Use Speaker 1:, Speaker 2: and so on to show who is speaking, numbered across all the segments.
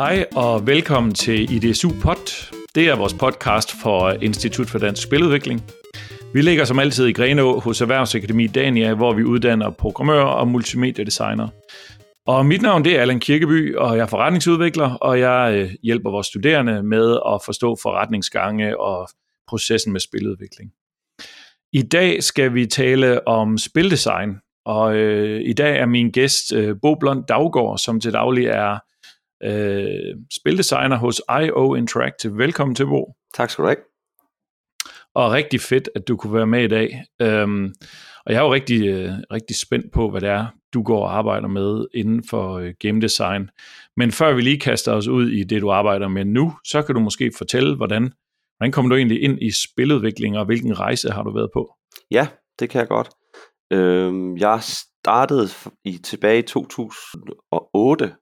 Speaker 1: Hej og velkommen til IDSU Pod. Det er vores podcast for Institut for Dansk Spiludvikling. Vi ligger som altid i Grenå hos Erhvervsakademi Dania, hvor vi uddanner programmører og multimediedesignere. Og mit navn det er Allan Kirkeby, og jeg er forretningsudvikler, og jeg øh, hjælper vores studerende med at forstå forretningsgange og processen med spiludvikling. I dag skal vi tale om spildesign, og øh, i dag er min gæst øh, Bo Blond Daggaard, som til daglig er øh, spildesigner hos IO Interactive. Velkommen til, Bo.
Speaker 2: Tak skal du have.
Speaker 1: Og rigtig fedt, at du kunne være med i dag. Øhm, og jeg er jo rigtig, øh, rigtig spændt på, hvad det er, du går og arbejder med inden for øh, game design. Men før vi lige kaster os ud i det, du arbejder med nu, så kan du måske fortælle, hvordan, hvordan kommer du egentlig ind i spiludvikling, og hvilken rejse har du været på?
Speaker 2: Ja, det kan jeg godt. Øhm, jeg startede i tilbage i 2008.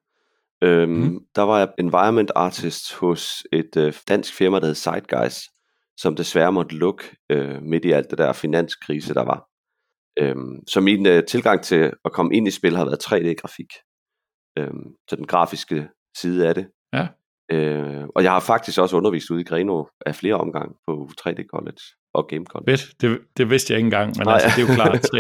Speaker 2: Øhm, mm. Der var jeg environment artist hos et øh, dansk firma, der hed Sideguys, som desværre måtte lukke øh, midt i alt det der finanskrise, der var. Øhm, så min øh, tilgang til at komme ind i spil har været 3D-grafik. Øhm, så den grafiske side af det.
Speaker 1: Ja.
Speaker 2: Øh, og jeg har faktisk også undervist ude i Greno af flere omgange på 3D College og Game College.
Speaker 1: Fedt, det, det vidste jeg ikke engang, men altså, det er jo klart, 3,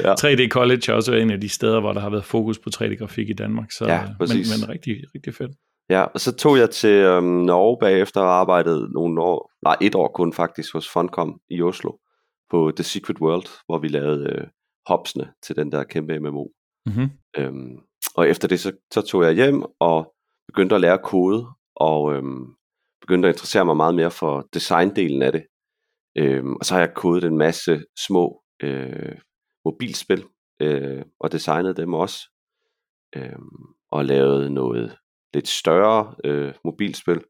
Speaker 1: ja. 3D College er også en af de steder, hvor der har været fokus på 3D-grafik i Danmark, så,
Speaker 2: ja,
Speaker 1: men, men rigtig, rigtig fedt.
Speaker 2: Ja, og så tog jeg til øhm, Norge bagefter og arbejdede nogle år, nej et år kun faktisk, hos Funcom i Oslo på The Secret World, hvor vi lavede øh, hopsene til den der kæmpe MMO. Mm-hmm. Øhm, og efter det, så, så tog jeg hjem og begyndte at lære kode, og øhm, begyndte at interessere mig meget mere for designdelen af det. Øhm, og så har jeg kodet en masse små øh, mobilspil, øh, og designet dem også. Øhm, og lavet noget lidt større øh, mobilspil.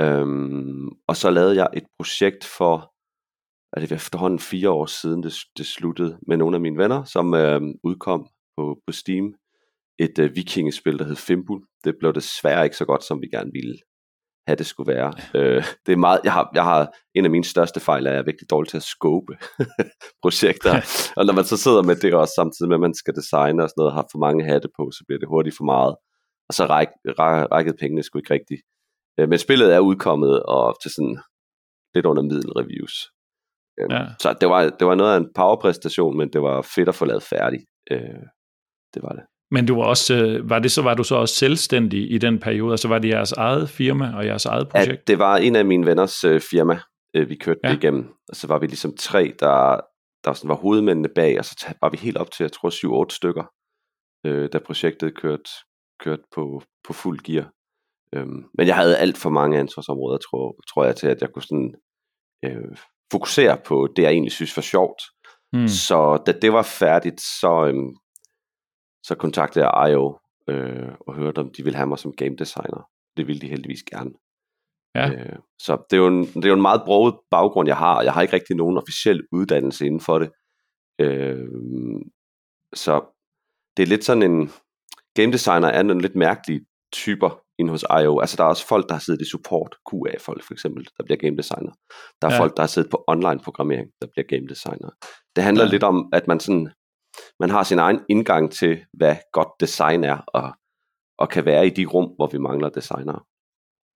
Speaker 2: Øhm, og så lavede jeg et projekt for, er det efterhånden fire år siden, det, det sluttede, med nogle af mine venner, som øh, udkom på, på Steam. Et øh, vikingespil, der hed Fimbul. Det blev desværre ikke så godt, som vi gerne ville have det skulle være. Øh, det er meget, jeg, har, jeg har, en af mine største fejl er, at jeg er virkelig dårlig til at scope projekter. og når man så sidder med det også samtidig med, at man skal designe og sådan noget, og har for mange hatte på, så bliver det hurtigt for meget og så ræk, ræk, rækkede pengene sgu ikke rigtigt. Øh, men spillet er udkommet og til sådan lidt under middel reviews. Øh, ja. Så det var, det var noget af en powerpræstation, men det var fedt at få lavet færdigt. Øh, det var det.
Speaker 1: Men du var også, øh, var det så var du så også selvstændig i den periode, altså var det jeres eget firma og jeres eget projekt? Ja,
Speaker 2: det var en af mine venners øh, firma, øh, vi kørte ja. det igennem, og så var vi ligesom tre, der, der sådan var hovedmændene bag, og så var vi helt op til, jeg tror, 7-8 stykker, øh, da projektet kørte, kørt på, på fuld gear. Øhm, men jeg havde alt for mange ansvarsområder, tror, tror jeg, til at jeg kunne sådan, øh, fokusere på det, jeg egentlig synes var sjovt. Mm. Så da det var færdigt, så, øhm, så kontaktede jeg IO øh, og hørte, om de ville have mig som game designer. Det ville de heldigvis gerne. Ja. Øh, så det er, jo en, det er jo en meget broget baggrund, jeg har. Jeg har ikke rigtig nogen officiel uddannelse inden for det. Øh, så det er lidt sådan en, game designer er nogle lidt mærkelige typer inde hos IO. Altså der er også folk, der har siddet i support, QA-folk for eksempel, der bliver game designer. Der er ja. folk, der har siddet på online programmering, der bliver game designer. Det handler ja. lidt om, at man sådan, man har sin egen indgang til, hvad godt design er, og, og kan være i de rum, hvor vi mangler designere.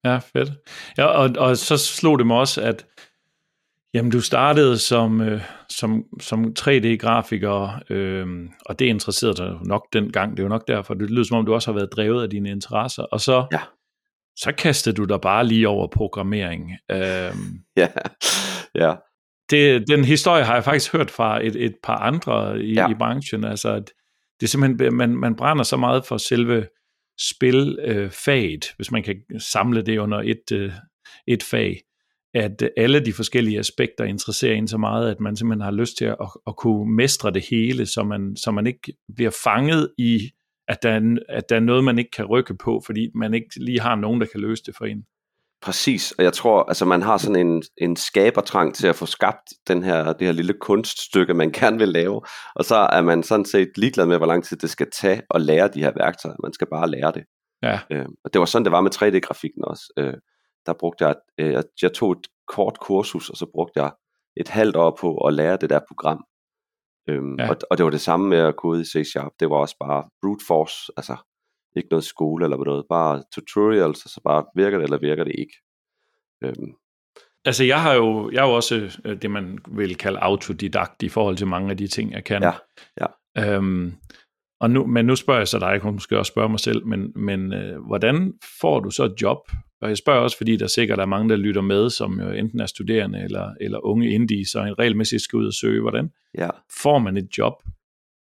Speaker 1: Ja, fedt. Ja, og, og så slog det mig også, at Jamen, du startede som, øh, som, som 3D-grafiker, øh, og det interesserede dig nok dengang. Det er jo nok derfor, det lyder som om, du også har været drevet af dine interesser. Og så, ja. så kastede du dig bare lige over programmering. Øh,
Speaker 2: ja, ja.
Speaker 1: Det, den historie har jeg faktisk hørt fra et, et par andre i, ja. i branchen. Altså, at det er simpelthen, man, man brænder så meget for selve spilfaget, øh, hvis man kan samle det under et, øh, et fag at alle de forskellige aspekter interesserer en så meget, at man simpelthen har lyst til at, at kunne mestre det hele, så man, så man ikke bliver fanget i, at der, er, at der er noget, man ikke kan rykke på, fordi man ikke lige har nogen, der kan løse det for en.
Speaker 2: Præcis, og jeg tror, altså man har sådan en, en skabertrang til at få skabt den her, det her lille kunststykke, man gerne vil lave, og så er man sådan set ligeglad med, hvor lang tid det skal tage at lære de her værktøjer. Man skal bare lære det. Ja. Øh, og det var sådan, det var med 3D-grafikken også. Øh, der brugte jeg, øh, jeg tog et kort kursus, og så brugte jeg et halvt år på at lære det der program. Øhm, ja. og, og det var det samme med at kode i C-Sharp. Det var også bare brute force, altså Ikke noget skole eller noget, bare tutorials, og så bare virker det eller virker det ikke. Øhm,
Speaker 1: Altså, jeg har jo, jeg er jo også øh, det, man vil kalde autodidakt i forhold til mange af de ting, jeg kan.
Speaker 2: Ja, ja.
Speaker 1: Øhm, og nu, men nu spørger jeg så dig, kunne måske også spørge mig selv, men, men øh, hvordan får du så et job? Og jeg spørger også, fordi der sikkert er mange, der lytter med, som jo enten er studerende eller, eller unge indie, så en regelmæssigt skal ud og søge. Hvordan
Speaker 2: ja.
Speaker 1: får man et job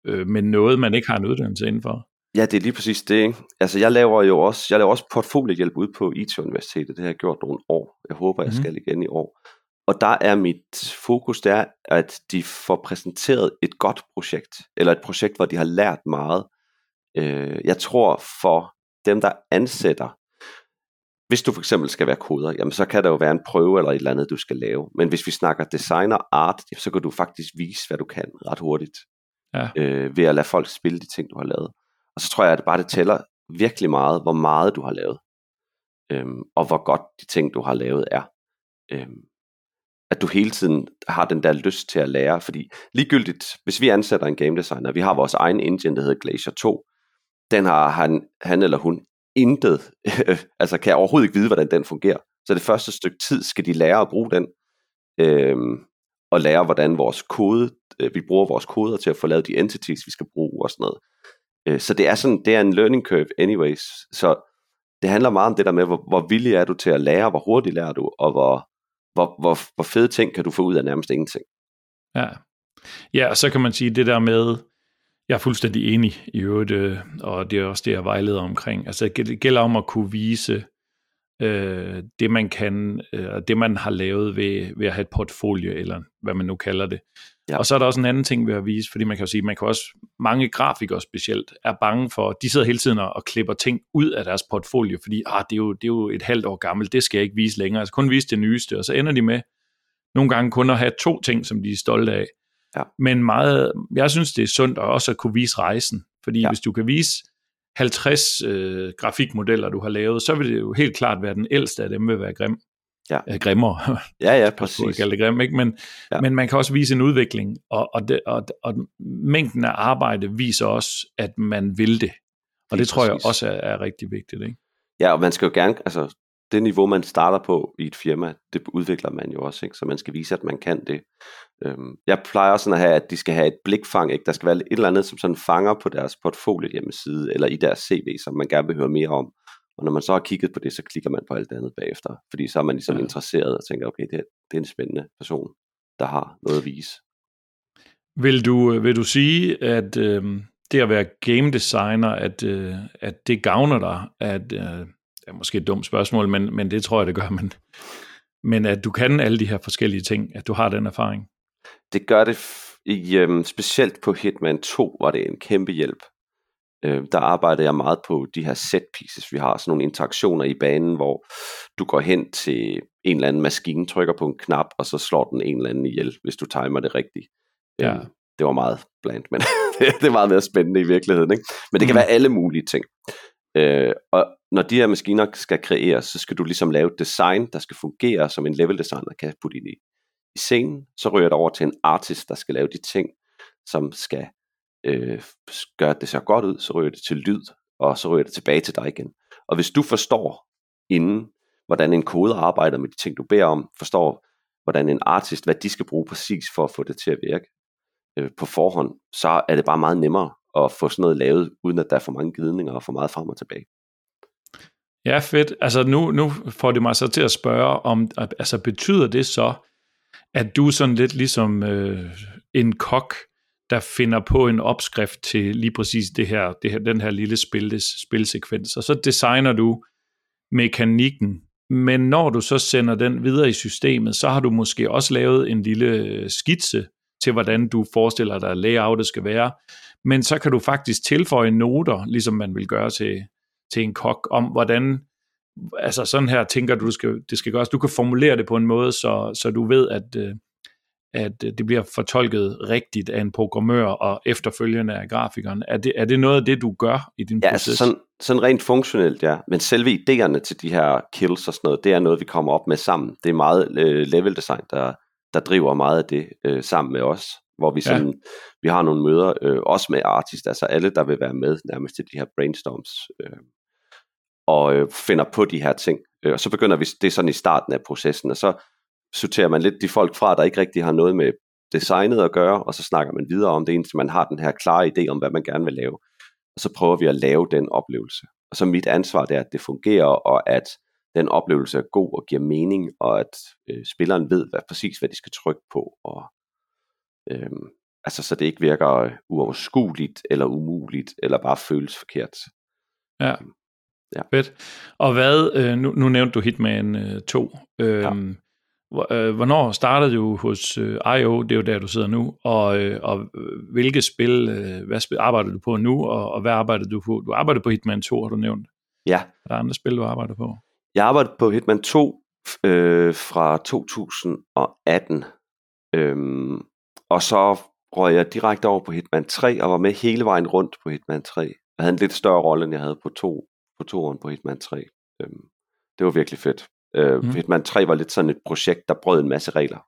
Speaker 1: øh, med noget, man ikke har en uddannelse indenfor?
Speaker 2: Ja, det er lige præcis det. Ikke? Altså, jeg laver jo også, jeg laver også portfoliehjælp ud på IT-universitetet. Det har jeg gjort nogle år. Jeg håber, jeg mm. skal igen i år. Og der er mit fokus, der, at de får præsenteret et godt projekt, eller et projekt, hvor de har lært meget. Øh, jeg tror for dem, der ansætter, hvis du for eksempel skal være koder, jamen så kan der jo være en prøve eller et eller andet, du skal lave. Men hvis vi snakker design og art, så kan du faktisk vise, hvad du kan ret hurtigt.
Speaker 1: Ja.
Speaker 2: Øh, ved at lade folk spille de ting, du har lavet. Og så tror jeg, at det bare det tæller virkelig meget, hvor meget du har lavet. Øhm, og hvor godt de ting, du har lavet er. Øhm, at du hele tiden har den der lyst til at lære, fordi ligegyldigt, hvis vi ansætter en game designer, vi har vores egen engine, der hedder Glacier 2, den har han, han eller hun intet, altså kan overhovedet ikke vide, hvordan den fungerer. Så det første stykke tid skal de lære at bruge den, øhm, og lære, hvordan vores kode, øh, vi bruger vores koder til at få lavet de entities, vi skal bruge og sådan noget. Øh, så det er sådan, det er en learning curve anyways. Så det handler meget om det der med, hvor, hvor villig er du til at lære, hvor hurtigt lærer du, og hvor, hvor, hvor, hvor fede ting kan du få ud af nærmest ingenting.
Speaker 1: Ja. ja, og så kan man sige det der med, jeg er fuldstændig enig i øvrigt, øh, og det er også det, jeg vejleder omkring. Altså det gælder om at kunne vise øh, det, man kan, øh, det man har lavet ved, ved at have et portfolio, eller hvad man nu kalder det. Ja. Og så er der også en anden ting ved at vise, fordi man kan jo sige, man kan også, mange grafikere specielt, er bange for, de sidder hele tiden og, klipper ting ud af deres portfolio, fordi ah, det, er jo, det er jo et halvt år gammelt, det skal jeg ikke vise længere, altså kun vise det nyeste, og så ender de med nogle gange kun at have to ting, som de er stolte af.
Speaker 2: Ja.
Speaker 1: Men meget, jeg synes, det er sundt at også at kunne vise rejsen, fordi ja. hvis du kan vise 50 øh, grafikmodeller, du har lavet, så vil det jo helt klart være den ældste af dem vil være grim.
Speaker 2: Ja.
Speaker 1: Øh, grimmer.
Speaker 2: Ja, ja, præcis.
Speaker 1: Jeg kalde det grim, ikke? Men, ja. men man kan også vise en udvikling, og, og, det, og, og mængden af arbejde viser også, at man vil det. Og det, det tror præcis. jeg også er, er rigtig vigtigt. Ikke?
Speaker 2: Ja, og man skal jo gerne, altså det niveau, man starter på i et firma, det udvikler man jo også, ikke? så man skal vise, at man kan det. Øhm, jeg plejer også sådan at have, at de skal have et blikfang, ikke? der skal være et eller andet, som sådan fanger på deres portfolio hjemmeside, eller i deres CV, som man gerne vil høre mere om. Og når man så har kigget på det, så klikker man på alt andet bagefter, fordi så er man ligesom ja. interesseret og tænker, okay, det, det er en spændende person, der har noget at vise.
Speaker 1: Vil du, vil du sige, at øh, det at være game designer, at, øh, at det gavner dig, at øh, er måske et dumt spørgsmål, men, men det tror jeg, det gør, men, men at du kan alle de her forskellige ting, at du har den erfaring.
Speaker 2: Det gør det i, øhm, specielt på Hitman 2 var det en kæmpe hjælp. Øh, der arbejdede jeg meget på de her set pieces. Vi har sådan nogle interaktioner i banen, hvor du går hen til en eller anden maskine, trykker på en knap, og så slår den en eller anden ihjel, hvis du timer det rigtigt.
Speaker 1: Ja.
Speaker 2: Øh, det var meget blandt, men det er meget mere spændende i virkeligheden. Ikke? Men det kan mm. være alle mulige ting. Øh, og når de her maskiner skal kreeres, så skal du ligesom lave et design, der skal fungere, som en level designer kan putte ind i, i scenen. Så ryger det over til en artist, der skal lave de ting, som skal øh, gør det ser godt ud. Så ryger det til lyd, og så ryger det tilbage til dig igen. Og hvis du forstår inden, hvordan en kode arbejder med de ting, du beder om, forstår, hvordan en artist, hvad de skal bruge præcis for at få det til at virke øh, på forhånd, så er det bare meget nemmere at få sådan noget lavet, uden at der er for mange gidninger og for meget frem og tilbage.
Speaker 1: Ja, fedt. Altså nu, nu får det mig så til at spørge, om altså betyder det så, at du sådan lidt ligesom øh, en kok, der finder på en opskrift til lige præcis det her, det her, den her lille spil, spilsekvens, og så designer du mekanikken, men når du så sender den videre i systemet, så har du måske også lavet en lille øh, skitse til, hvordan du forestiller dig, at layoutet skal være, men så kan du faktisk tilføje noter, ligesom man vil gøre til, til en kok, om hvordan, altså sådan her tænker du, det skal, det skal gøres. Du kan formulere det på en måde, så, så du ved, at, øh, at det bliver fortolket rigtigt af en programmør og efterfølgende af grafikeren. Er det, er det noget af det, du gør i din
Speaker 2: ja,
Speaker 1: proces?
Speaker 2: Altså sådan, sådan rent funktionelt, ja. Men selve idéerne til de her kills og sådan noget, det er noget, vi kommer op med sammen. Det er meget øh, level design, der, der driver meget af det øh, sammen med os. hvor vi sådan, ja. vi har nogle møder, øh, også med artister, altså alle, der vil være med nærmest til de her brainstorms, øh, og øh, finder på de her ting. Øh, og så begynder vi, det er sådan i starten af processen, og så sorterer man lidt de folk fra, der ikke rigtig har noget med designet at gøre, og så snakker man videre om det, indtil man har den her klare idé om, hvad man gerne vil lave. Og så prøver vi at lave den oplevelse. Og så mit ansvar det er, at det fungerer, og at den oplevelse er god og giver mening, og at øh, spilleren ved hvad, præcis, hvad de skal trykke på. Og, øh, altså, så det ikke virker øh, uoverskueligt, eller umuligt, eller bare føles forkert.
Speaker 1: Ja. Ja. Fedt. Og hvad, øh, nu, nu nævnte du Hitman øh, 2. Øh, ja. Øh, hvornår startede du hos øh, IO, det er jo der, du sidder nu, og, øh, og hvilke spil, hvad spil arbejder du på nu, og, og hvad arbejder du på? Du arbejder på Hitman 2, har du nævnt.
Speaker 2: Ja.
Speaker 1: Er der andre spil, du arbejder på?
Speaker 2: Jeg arbejdede på Hitman 2 øh, fra 2018, øhm, og så røg jeg direkte over på Hitman 3, og var med hele vejen rundt på Hitman 3. Jeg havde en lidt større rolle, end jeg havde på to, på toeren på Hitman 3. Øhm, det var virkelig fedt. Øh, mm. Hitman 3 var lidt sådan et projekt, der brød en masse regler,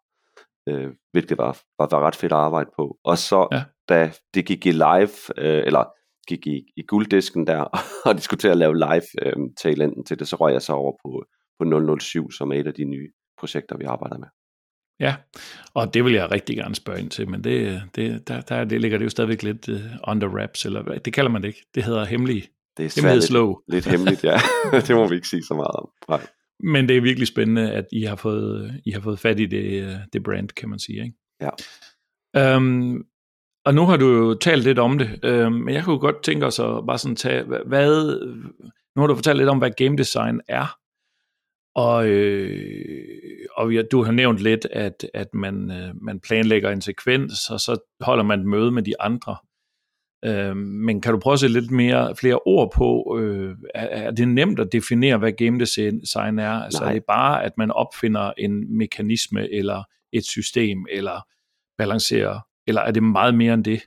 Speaker 2: øh, hvilket var, var, var ret fedt at arbejde på. Og så ja. da det gik i live, øh, eller gik i, i gulddisken der, og de skulle til at lave live øh, talenten til det, så røg jeg så over på, på 007, som er et af de nye projekter, vi arbejder med.
Speaker 1: Ja, og det vil jeg rigtig gerne spørge ind til, men det, det, der, der det ligger det jo stadigvæk lidt uh, under wraps, eller hvad, det kalder man det ikke. Det hedder hemmelig.
Speaker 2: Det er svært lidt, lidt hemmeligt, ja. det må vi ikke sige så meget om. Nej.
Speaker 1: Men det er virkelig spændende, at I har fået, I har fået fat i det, det brand, kan man sige. Ikke?
Speaker 2: Ja.
Speaker 1: Um, og nu har du jo talt lidt om det, um, men jeg kunne godt tænke os at bare sådan tage, hvad, nu har du fortalt lidt om, hvad game design er, og, øh, og du har nævnt lidt, at, at man, øh, man planlægger en sekvens, og så holder man et møde med de andre. Øh, men kan du prøve at sætte lidt mere, flere ord på, øh, er, det nemt at definere, hvad game design er? Altså Nej. er det bare, at man opfinder en mekanisme, eller et system, eller balancerer, eller er det meget mere end det?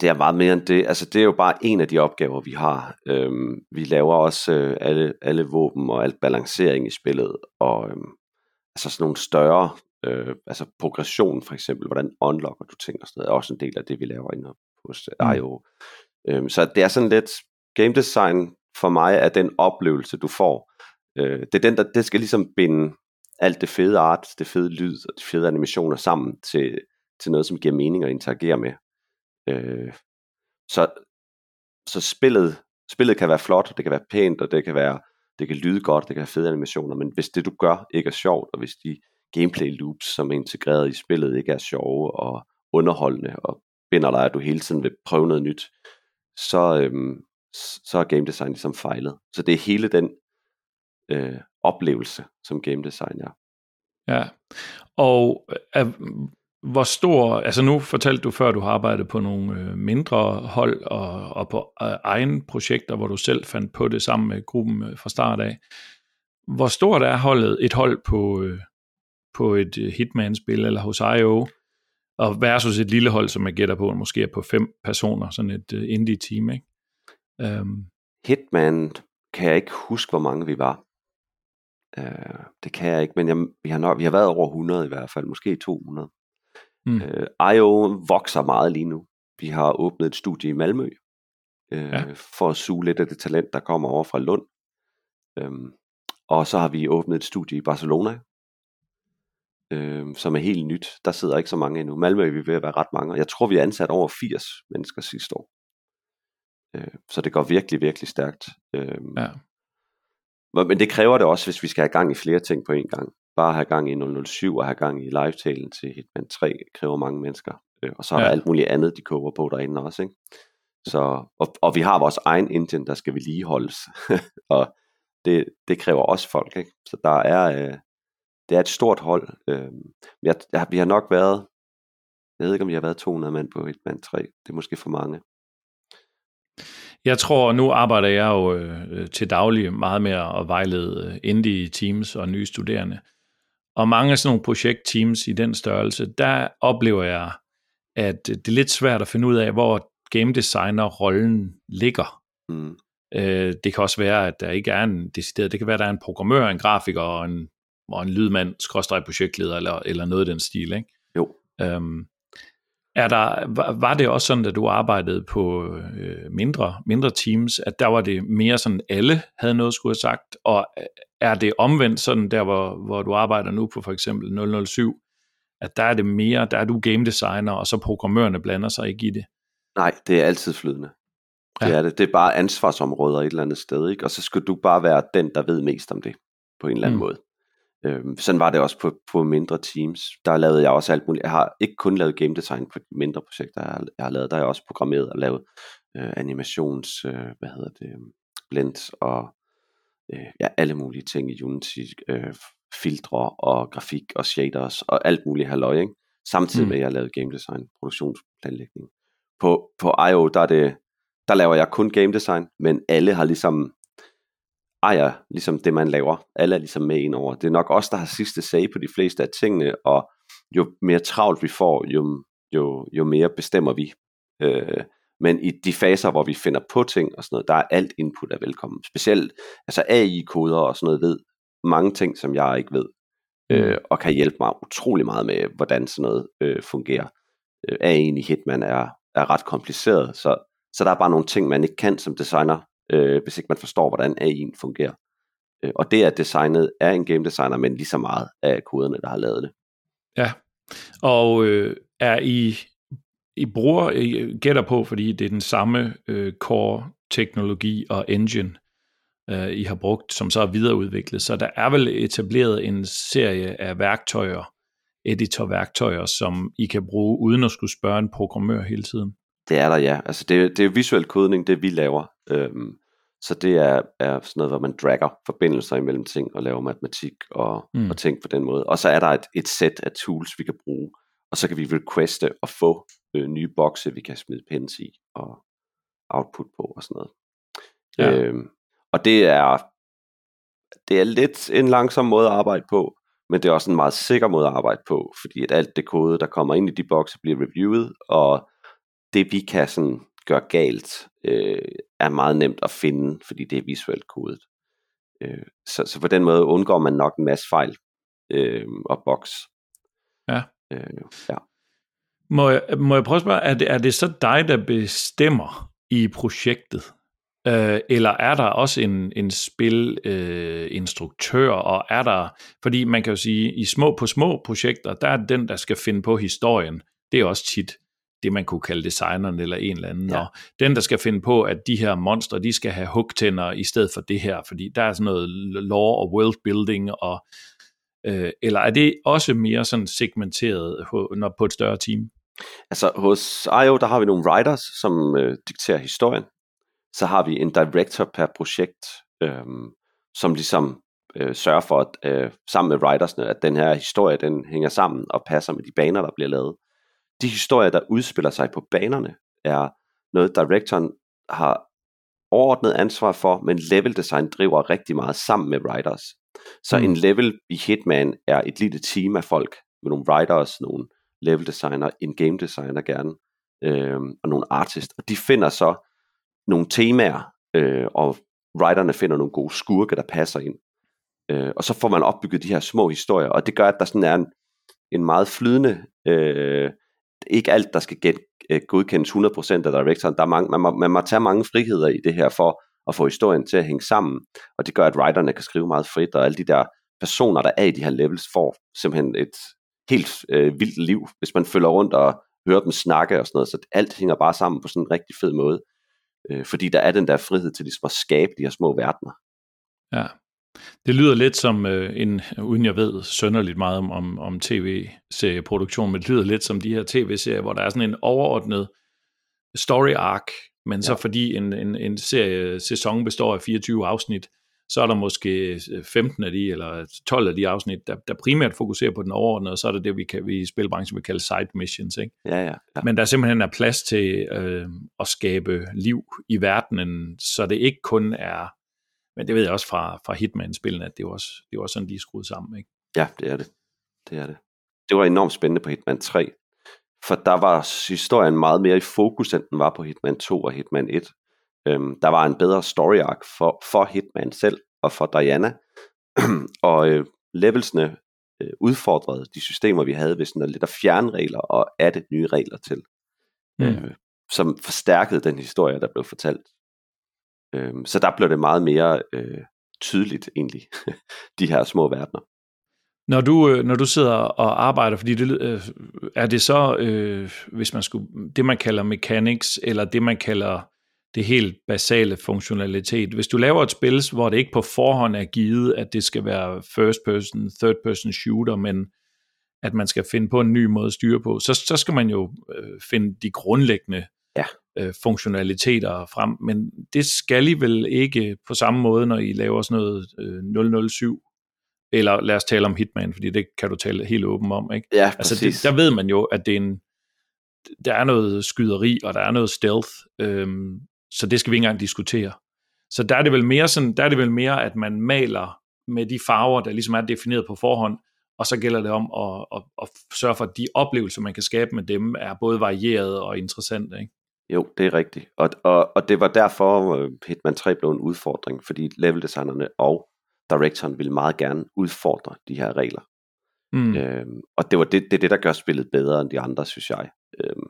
Speaker 2: Det er meget mere end det. Altså, det er jo bare en af de opgaver, vi har. Øhm, vi laver også øh, alle, alle våben og alt balancering i spillet, og øhm, altså sådan nogle større, øh, altså progression for eksempel, hvordan unlocker du ting og sådan noget, er også en del af det, vi laver inde hos mm. IO. Øhm, så det er sådan lidt, game design for mig er den oplevelse, du får. Øh, det er den, der, det skal ligesom binde alt det fede art, det fede lyd og de fede animationer sammen til, til noget, som giver mening at interagere med. Øh, så, så spillet, spillet kan være flot, det kan være pænt, og det kan være det kan lyde godt, det kan have fede animationer, men hvis det du gør ikke er sjovt, og hvis de gameplay loops, som er integreret i spillet, ikke er sjove og underholdende, og binder dig, at du hele tiden vil prøve noget nyt, så, øhm, så er game design ligesom fejlet. Så det er hele den øh, oplevelse, som game design er.
Speaker 1: Ja, og er, hvor stor, altså nu fortalte du før, du har arbejdet på nogle øh, mindre hold og, og på øh, egen projekter, hvor du selv fandt på det sammen med gruppen øh, fra start af. Hvor stort er holdet, et hold på, øh, på et Hitman-spil eller hos IO, og versus et lille hold, som jeg gætter på, måske er på fem personer, sådan et uh, indie-team, ikke? Um,
Speaker 2: Hitman kan jeg ikke huske, hvor mange vi var. Uh, det kan jeg ikke, men jeg, vi, har nok, vi har været over 100 i hvert fald, måske 200. Mm. Uh, IO vokser meget lige nu. Vi har åbnet et studie i Malmø, uh, ja. for at suge lidt af det talent, der kommer over fra Lund. Um, og så har vi åbnet et studie i Barcelona, øh, som er helt nyt. Der sidder ikke så mange endnu. Malmø er vi ved at være ret mange, jeg tror vi er ansat over 80 mennesker sidste år. Øh, så det går virkelig, virkelig stærkt. Øh, ja. Men det kræver det også, hvis vi skal have gang i flere ting på en gang. Bare have gang i 007 og have gang i live-talen til Hitman 3 kræver mange mennesker. Øh, og så er ja. der alt muligt andet, de koger på derinde også. Ikke? Så, og, og vi har vores egen engine, der skal vedligeholdes. og det, det kræver også folk. Ikke? Så der er, øh, det er et stort hold. Øh, jeg, jeg, vi har nok været, jeg ved ikke om vi har været 200 mand på et mand 3, det er måske for mange.
Speaker 1: Jeg tror, nu arbejder jeg jo øh, til daglig meget med at vejlede indie teams og nye studerende. Og mange af sådan nogle projektteams i den størrelse, der oplever jeg, at det er lidt svært at finde ud af, hvor game designer-rollen ligger. Mm. Øh, det kan også være, at der ikke er en decideret, det kan være, at der er en programmør, en grafiker og en og en lydmand, skråstrej projektleder, eller, eller noget i den stil, ikke?
Speaker 2: Jo.
Speaker 1: Øhm, Er der, var, var det også sådan, at du arbejdede på øh, mindre, mindre teams, at der var det mere sådan, alle havde noget skulle have sagt, og er det omvendt sådan der, hvor, hvor du arbejder nu på for eksempel 007, at der er det mere, der er du game designer, og så programmørerne blander sig ikke i det?
Speaker 2: Nej, det er altid flydende. Ja. Det er det. Det er bare ansvarsområder et eller andet sted, ikke? og så skal du bare være den, der ved mest om det, på en eller anden mm. måde. Øhm, sådan var det også på, på mindre teams. Der lavede jeg også alt muligt. Jeg har ikke kun lavet game design på mindre projekter, jeg har, jeg har lavet. Der har jeg også programmeret og lavet øh, animations, øh, hvad hedder det, blends og øh, ja, alle mulige ting i Unity. Øh, filtre og grafik og shaders og alt muligt halløj, ikke? Samtidig mm. med, at jeg lavede game design, produktionsplanlægning. På, på IO, der, er det, der laver jeg kun game design, men alle har ligesom ejer ligesom det, man laver. Alle er ligesom med ind over. Det er nok os, der har sidste sag på de fleste af tingene, og jo mere travlt vi får, jo, jo, jo mere bestemmer vi. Øh, men i de faser, hvor vi finder på ting og sådan noget, der er alt input er velkommen. Specielt altså AI-koder og sådan noget ved mange ting, som jeg ikke ved, øh, og kan hjælpe mig utrolig meget med, hvordan sådan noget øh, fungerer. Øh, AI'en i Hitman er, er ret kompliceret, så, så der er bare nogle ting, man ikke kan som designer, øh, hvis ikke man forstår, hvordan AI'en fungerer. Øh, og det er designet af en game designer, men lige så meget af koderne, der har lavet det.
Speaker 1: Ja, og øh, er I, I bruger, I gætter på, fordi det er den samme øh, core teknologi og engine, øh, I har brugt, som så er videreudviklet. Så der er vel etableret en serie af værktøjer, editorværktøjer, som I kan bruge, uden at skulle spørge en programmør hele tiden.
Speaker 2: Det er der, ja. Altså det, det er visuel kodning, det vi laver. Øhm, så det er, er sådan noget, hvor man dragger forbindelser imellem ting og laver matematik og, mm. og ting på den måde. Og så er der et, et sæt af tools, vi kan bruge. Og så kan vi requeste og få øh, nye bokse, vi kan smide pins i og output på og sådan noget. Ja. Øhm, og det er, det er lidt en langsom måde at arbejde på, men det er også en meget sikker måde at arbejde på, fordi at alt det kode, der kommer ind i de bokse, bliver reviewet, og det vi kan sådan gøre galt, øh, er meget nemt at finde, fordi det er visuelt kodet. Øh, så, så på den måde undgår man nok en masse fejl øh, og boks.
Speaker 1: Ja. Øh, ja. Må jeg, må jeg prøve at spørge, er det, er det så dig, der bestemmer i projektet? Øh, eller er der også en, en spilinstruktør, øh, og er der, fordi man kan jo sige, i små på små projekter, der er den, der skal finde på historien, det er også tit det, man kunne kalde designeren eller en eller anden. Ja. Og den, der skal finde på, at de her monstre, de skal have hugtænder i stedet for det her, fordi der er sådan noget lore og world building, og, øh, eller er det også mere sådan segmenteret når på et større team?
Speaker 2: Altså hos IO, der har vi nogle writers, som øh, dikterer historien, så har vi en director per projekt, øh, som ligesom øh, sørger for, at øh, sammen med writersne, at den her historie, den hænger sammen og passer med de baner, der bliver lavet. De historier, der udspiller sig på banerne, er noget, directoren har overordnet ansvar for, men level design driver rigtig meget sammen med writers. Så mm. en level i Hitman er et lille team af folk, med nogle writers, nogle level designer, en game designer gerne, øh, og nogle artists. Og de finder så nogle temaer, øh, og writerne finder nogle gode skurke, der passer ind. Øh, og så får man opbygget de her små historier, og det gør, at der sådan er en, en meget flydende, øh, ikke alt, der skal øh, godkendes 100% af directoren. Der er mange, man, må, man må tage mange friheder i det her for at få historien til at hænge sammen, og det gør, at writerne kan skrive meget frit, og alle de der personer, der er i de her levels, får simpelthen et helt øh, vildt liv, hvis man følger rundt og hører dem snakke og sådan noget, så alt hænger bare sammen på sådan en rigtig fed måde. Øh, fordi der er den der frihed til ligesom at skabe de her små verdener.
Speaker 1: Ja. Det lyder lidt som øh, en, uden jeg ved sønderligt meget om, om, om tv-serieproduktion, men det lyder lidt som de her tv-serier, hvor der er sådan en overordnet story arc, men ja. så fordi en, en, en serie sæson består af 24 afsnit, så er der måske 15 øh, af de, eller 12 af de afsnit, der, der primært fokuserer på den overordnede, og så er det det, vi, kan, vi i spilbranchen vil kalde side missions. Ikke?
Speaker 2: Ja, ja, ja.
Speaker 1: Men der simpelthen er plads til øh, at skabe liv i verdenen, så det ikke kun er, men det ved jeg også fra, fra Hitman-spillene, at det er også, det også sådan, de er skruet sammen. Ikke?
Speaker 2: Ja, det er det. Det er det. Det var enormt spændende på Hitman 3, for der var historien meget mere i fokus, end den var på Hitman 2 og Hitman 1. Øhm, der var en bedre story arc for, for Hitman selv og for Diana. og øh, levelsene øh, udfordrede de systemer, vi havde ved sådan at lidt at fjerne regler og adde nye regler til. mm. øh, som forstærkede den historie, der blev fortalt. Øh, så der blev det meget mere øh, tydeligt egentlig, de her små verdener.
Speaker 1: Når du, øh, når du sidder og arbejder, fordi det, øh, er det så, øh, hvis man skulle, det man kalder mechanics, eller det man kalder det helt basale funktionalitet. Hvis du laver et spil, hvor det ikke på forhånd er givet, at det skal være first person, third person shooter, men at man skal finde på en ny måde at styre på, så, så skal man jo øh, finde de grundlæggende ja. Øh, funktionaliteter frem. Men det skal I vel ikke på samme måde, når I laver sådan noget øh, 007 eller lad os tale om Hitman, fordi det kan du tale helt åben om, ikke?
Speaker 2: Ja,
Speaker 1: altså det, der ved man jo, at det er en, der er noget skyderi, og der er noget stealth, øhm, så det skal vi ikke engang diskutere. Så der er det vel mere sådan, der er det vel mere, at man maler med de farver, der ligesom er defineret på forhånd, og så gælder det om at, at, at sørge for, at de oplevelser, man kan skabe med dem, er både varierede og interessante, ikke?
Speaker 2: Jo, det er rigtigt. Og, og, og det var derfor, øh, Hitman 3 blev en udfordring, fordi leveldesignerne og directoren ville meget gerne udfordre de her regler. Mm. Øhm, og det var det, det, det, der gør spillet bedre end de andre, synes jeg. Øhm,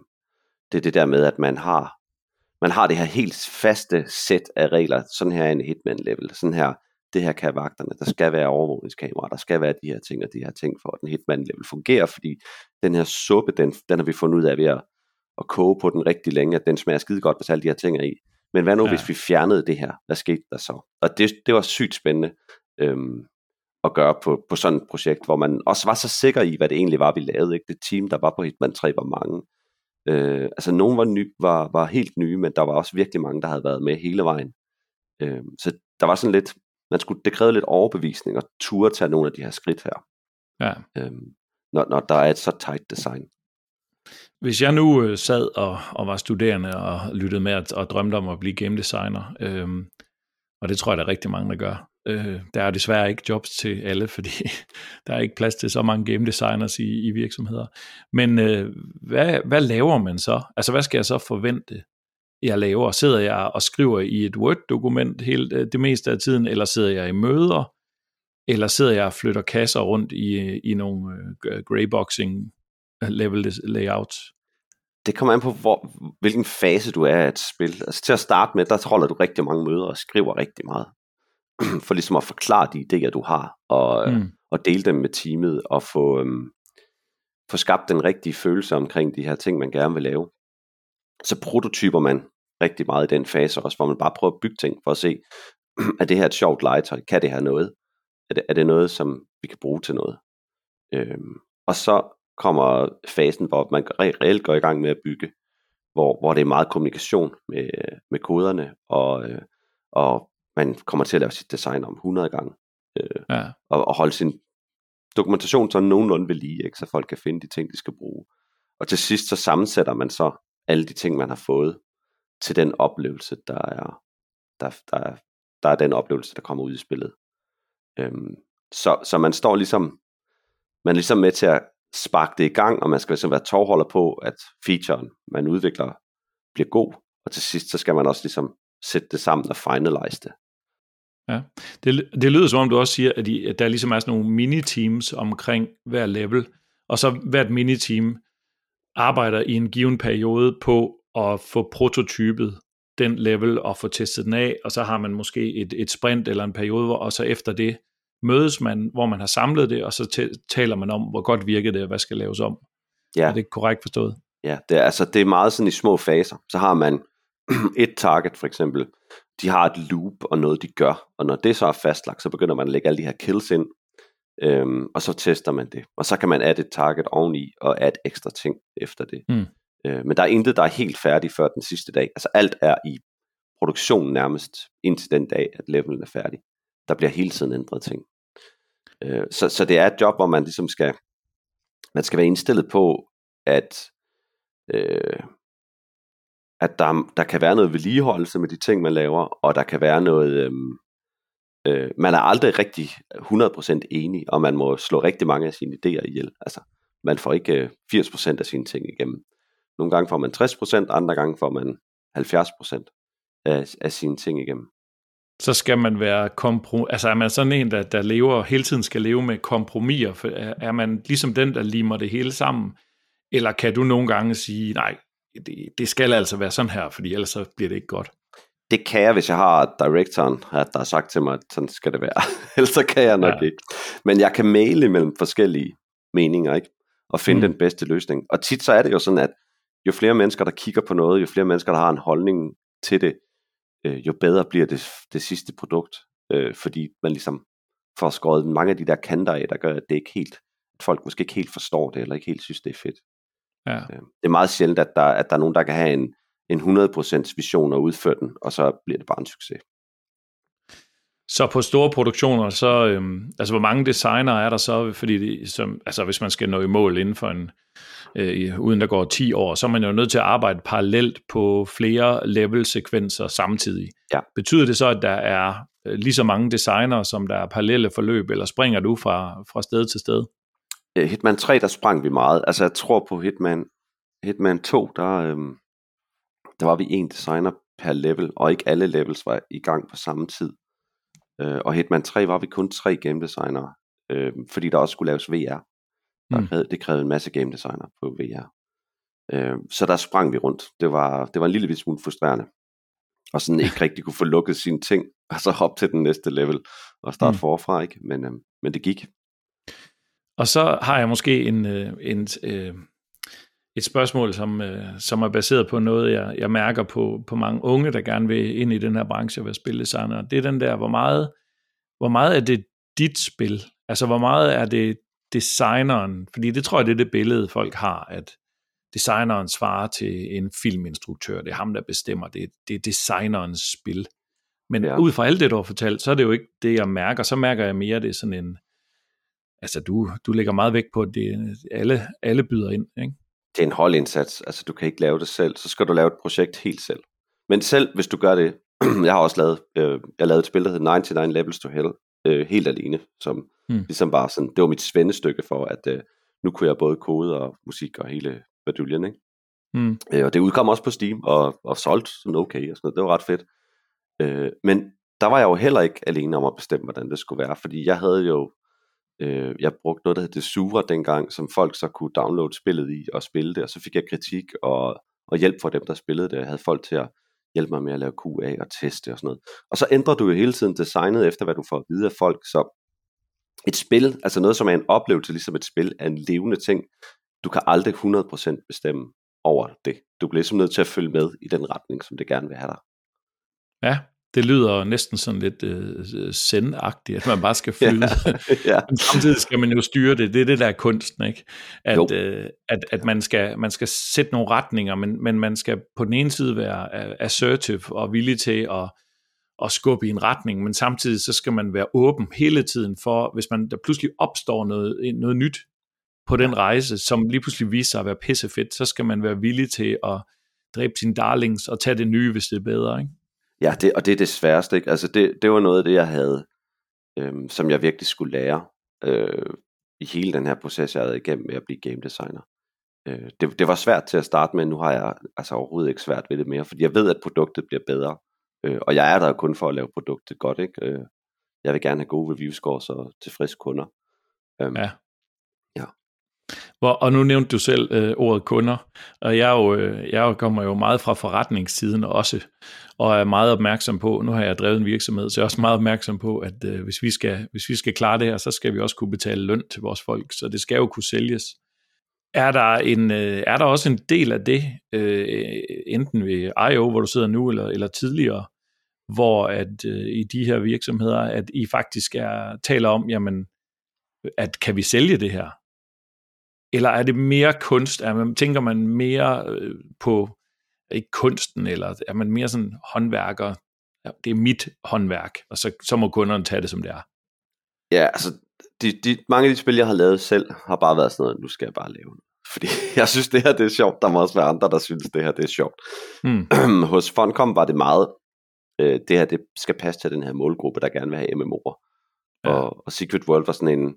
Speaker 2: det er det der med, at man har man har det her helt faste sæt af regler. Sådan her er en hitman level. Sådan her, det her kan vagterne. Der skal være overvågningskamera. Der skal være de her ting og de her ting, for at den hitman level fungerer. Fordi den her suppe, den, den har vi fundet ud af ved at, at koge på den rigtig længe, at den smager skide godt, hvis alle de her ting er i. Men hvad nu, ja. hvis vi fjernede det her? Hvad skete der så? Og det, det var sygt spændende øhm, at gøre på, på sådan et projekt, hvor man også var så sikker i, hvad det egentlig var, vi lavede. Ikke? Det team, der var på Hitman 3, var mange. Øh, altså nogen var, ny, var, var helt nye, men der var også virkelig mange, der havde været med hele vejen. Øh, så der var sådan lidt, man skulle, det krævede lidt overbevisning og turde tage nogle af de her skridt her. Ja. Øh, når, når der er et så tight design.
Speaker 1: Hvis jeg nu øh, sad og, og var studerende og lyttede med at, og drømte om at blive game designer, øh, og det tror jeg, der er rigtig mange, der gør, Øh, der er desværre ikke jobs til alle, fordi der er ikke plads til så mange game designers i, i virksomheder. Men øh, hvad, hvad laver man så? Altså hvad skal jeg så forvente, jeg laver? Sidder jeg og skriver i et Word-dokument helt øh, det meste af tiden, eller sidder jeg i møder, eller sidder jeg og flytter kasser rundt i, i nogle øh, grayboxing level layouts?
Speaker 2: Det kommer an på, hvor, hvilken fase du er af et spil. Altså til at starte med, der holder du rigtig mange møder og skriver rigtig meget. for ligesom at forklare de idéer, du har, og, mm. og dele dem med teamet, og få, øhm, få skabt den rigtige følelse omkring de her ting, man gerne vil lave. Så prototyper man rigtig meget i den fase også, hvor man bare prøver at bygge ting for at se, er det her et sjovt legetøj? Kan det her noget? Er det, er det noget, som vi kan bruge til noget? Øhm, og så kommer fasen, hvor man reelt går i gang med at bygge, hvor, hvor det er meget kommunikation med, med koderne, og, øh, og man kommer til at lave sit design om 100 gange. Øh, ja. og, og holde sin dokumentation så nogenlunde ved lige, ikke? så folk kan finde de ting, de skal bruge. Og til sidst så sammensætter man så alle de ting, man har fået til den oplevelse, der er, der, der, er, der er den oplevelse, der kommer ud i spillet. Øhm, så, så man står ligesom, man er ligesom med til at sparke det i gang, og man skal ligesom være tovholder på, at featuren, man udvikler, bliver god, og til sidst så skal man også ligesom sætte det sammen og finalize det.
Speaker 1: Ja, det, det lyder som om du også siger, at, I, at der ligesom er sådan nogle mini-teams omkring hver level, og så hvert mini-team arbejder i en given periode på at få prototypet den level og få testet den af, og så har man måske et, et sprint eller en periode, hvor, og så efter det mødes man, hvor man har samlet det, og så taler man om, hvor godt virkede det, og hvad skal laves om. Ja. Er det korrekt forstået?
Speaker 2: Ja, det er, altså, det er meget sådan i små faser. Så har man et target for eksempel, de har et loop og noget de gør, og når det så er fastlagt, så begynder man at lægge alle de her kills ind, øhm, og så tester man det, og så kan man adde et target oveni, og adde ekstra ting efter det. Mm. Øh, men der er intet, der er helt færdigt før den sidste dag, altså alt er i produktion nærmest, indtil den dag, at levelen er færdig. Der bliver hele tiden ændret ting. Øh, så, så det er et job, hvor man ligesom skal, man skal være indstillet på, at øh, at der, der kan være noget vedligeholdelse med de ting, man laver, og der kan være noget, øh, øh, man er aldrig rigtig 100% enig, og man må slå rigtig mange af sine idéer ihjel. Altså, man får ikke øh, 80% af sine ting igennem. Nogle gange får man 60%, andre gange får man 70% af, af sine ting igennem.
Speaker 1: Så skal man være komprom... Altså er man sådan en, der, der lever, hele tiden skal leve med kompromiser? Er, er man ligesom den, der limer det hele sammen? Eller kan du nogle gange sige, nej, det, det skal altså være sådan her, fordi ellers så bliver det ikke godt.
Speaker 2: Det kan jeg, hvis jeg har directoren, der har sagt til mig, at sådan skal det være. ellers så kan jeg nok ja. ikke. Men jeg kan male mellem forskellige meninger, ikke? Og finde mm. den bedste løsning. Og tit så er det jo sådan, at jo flere mennesker, der kigger på noget, jo flere mennesker, der har en holdning til det, øh, jo bedre bliver det, det sidste produkt. Øh, fordi man ligesom får skåret mange af de der kanter af, der gør, at det ikke helt, at folk måske ikke helt forstår det, eller ikke helt synes, det er fedt. Ja. Øh, det er meget sjældent, at der, at der er nogen, der kan have en, en 100% vision og udføre den, og så bliver det bare en succes.
Speaker 1: Så på store produktioner, så, øhm, altså hvor mange designer er der så, fordi det, som, altså hvis man skal nå i mål inden for en, øh, uden der går 10 år, så er man jo nødt til at arbejde parallelt på flere level-sekvenser samtidig. Ja. Betyder det så, at der er øh, lige så mange designer, som der er parallelle forløb, eller springer du fra, fra sted til sted?
Speaker 2: Hitman 3, der sprang vi meget. Altså jeg tror på Hitman, Hitman 2, der, øhm, der var vi en designer per level, og ikke alle levels var i gang på samme tid. Øh, og Hitman 3 var vi kun tre game designere, øh, fordi der også skulle laves VR. Der mm. krævede, det krævede en masse game designer på VR. Øh, så der sprang vi rundt. Det var, det var en lille smule frustrerende. Og sådan ikke rigtig kunne få lukket sine ting, og så hoppe til den næste level og starte mm. forfra. Ikke? Men, øh, men det gik.
Speaker 1: Og så har jeg måske en, øh, en, øh, et spørgsmål, som, øh, som er baseret på noget, jeg, jeg mærker på, på mange unge, der gerne vil ind i den her branche og være spildesigner. Det er den der, hvor meget, hvor meget er det dit spil? Altså, hvor meget er det designeren? Fordi det tror jeg, det er det billede, folk har, at designeren svarer til en filminstruktør. Det er ham, der bestemmer. Det, det er designerens spil. Men ja. ud fra alt det, du har fortalt, så er det jo ikke det, jeg mærker. Så mærker jeg mere, det er sådan en... Altså, du, du lægger meget vægt på, at det, alle, alle byder ind, ikke?
Speaker 2: det er en holdindsats. Altså, du kan ikke lave det selv. Så skal du lave et projekt helt selv. Men selv hvis du gør det, jeg har også lavet, øh, jeg lavede et spil, der hedder 99 Levels to Hell, øh, helt alene, som hmm. ligesom bare sådan, det var mit svendestykke for, at øh, nu kunne jeg både kode og musik og hele baduljen, ikke? Hmm. Øh, og det udkom også på Steam, og, og solgt sådan okay, og sådan noget. det var ret fedt. Øh, men der var jeg jo heller ikke alene om at bestemme, hvordan det skulle være, fordi jeg havde jo Øh, jeg brugte noget, der hed Desura dengang, som folk så kunne downloade spillet i og spille det, og så fik jeg kritik og, og hjælp fra dem, der spillede det. Jeg havde folk til at hjælpe mig med at lave QA og teste og sådan noget. Og så ændrer du jo hele tiden designet efter, hvad du får at vide af folk. Så et spil, altså noget som er en oplevelse, ligesom et spil, er en levende ting. Du kan aldrig 100% bestemme over det. Du bliver ligesom nødt til at følge med i den retning, som det gerne vil have dig.
Speaker 1: Ja, det lyder næsten sådan lidt øh, sendagtigt, at man bare skal flyde. ja, ja. Men samtidig skal man jo styre det. Det er det, der er kunsten, ikke? At, øh, at, at man, skal, man skal sætte nogle retninger, men, men man skal på den ene side være assertive og villig til at, at skubbe i en retning, men samtidig så skal man være åben hele tiden for, hvis man der pludselig opstår noget, noget nyt på den rejse, som lige pludselig viser sig at være pissefedt, så skal man være villig til at dræbe sine darlings og tage det nye, hvis det er bedre, ikke?
Speaker 2: Ja, det, og det er det sværeste. Ikke? Altså det, det var noget af det, jeg havde, øhm, som jeg virkelig skulle lære øh, i hele den her proces, jeg havde igennem med at blive game designer. Øh, det, det var svært til at starte med, nu har jeg altså overhovedet ikke svært ved det mere, fordi jeg ved, at produktet bliver bedre. Øh, og jeg er der jo kun for at lave produktet godt. Ikke? Øh, jeg vil gerne have gode review scores og tilfredse kunder.
Speaker 1: Øhm, ja. Hvor, og nu nævnte du selv øh, ordet kunder, og jeg, er jo, øh, jeg kommer jo meget fra forretningssiden også, og er meget opmærksom på, nu har jeg drevet en virksomhed, så jeg er også meget opmærksom på, at øh, hvis, vi skal, hvis vi skal klare det her, så skal vi også kunne betale løn til vores folk, så det skal jo kunne sælges. Er der, en, øh, er der også en del af det, øh, enten ved I.O., hvor du sidder nu, eller, eller tidligere, hvor at øh, i de her virksomheder, at I faktisk er, taler om, jamen, at kan vi sælge det her? Eller er det mere kunst? Er man, tænker man mere øh, på, ikke kunsten, eller er man mere sådan håndværker? Ja, det er mit håndværk, og så, så må kunderne tage det, som det er.
Speaker 2: Ja, altså, de, de, mange af de spil, jeg har lavet selv, har bare været sådan noget, nu skal jeg bare lave det. Fordi jeg synes, det her det er sjovt. Der må også være andre, der synes, det her det er sjovt. Hmm. Hos Funcom var det meget, øh, det her det skal passe til den her målgruppe, der gerne vil have MMO'er. Ja. Og, og Secret World var sådan en,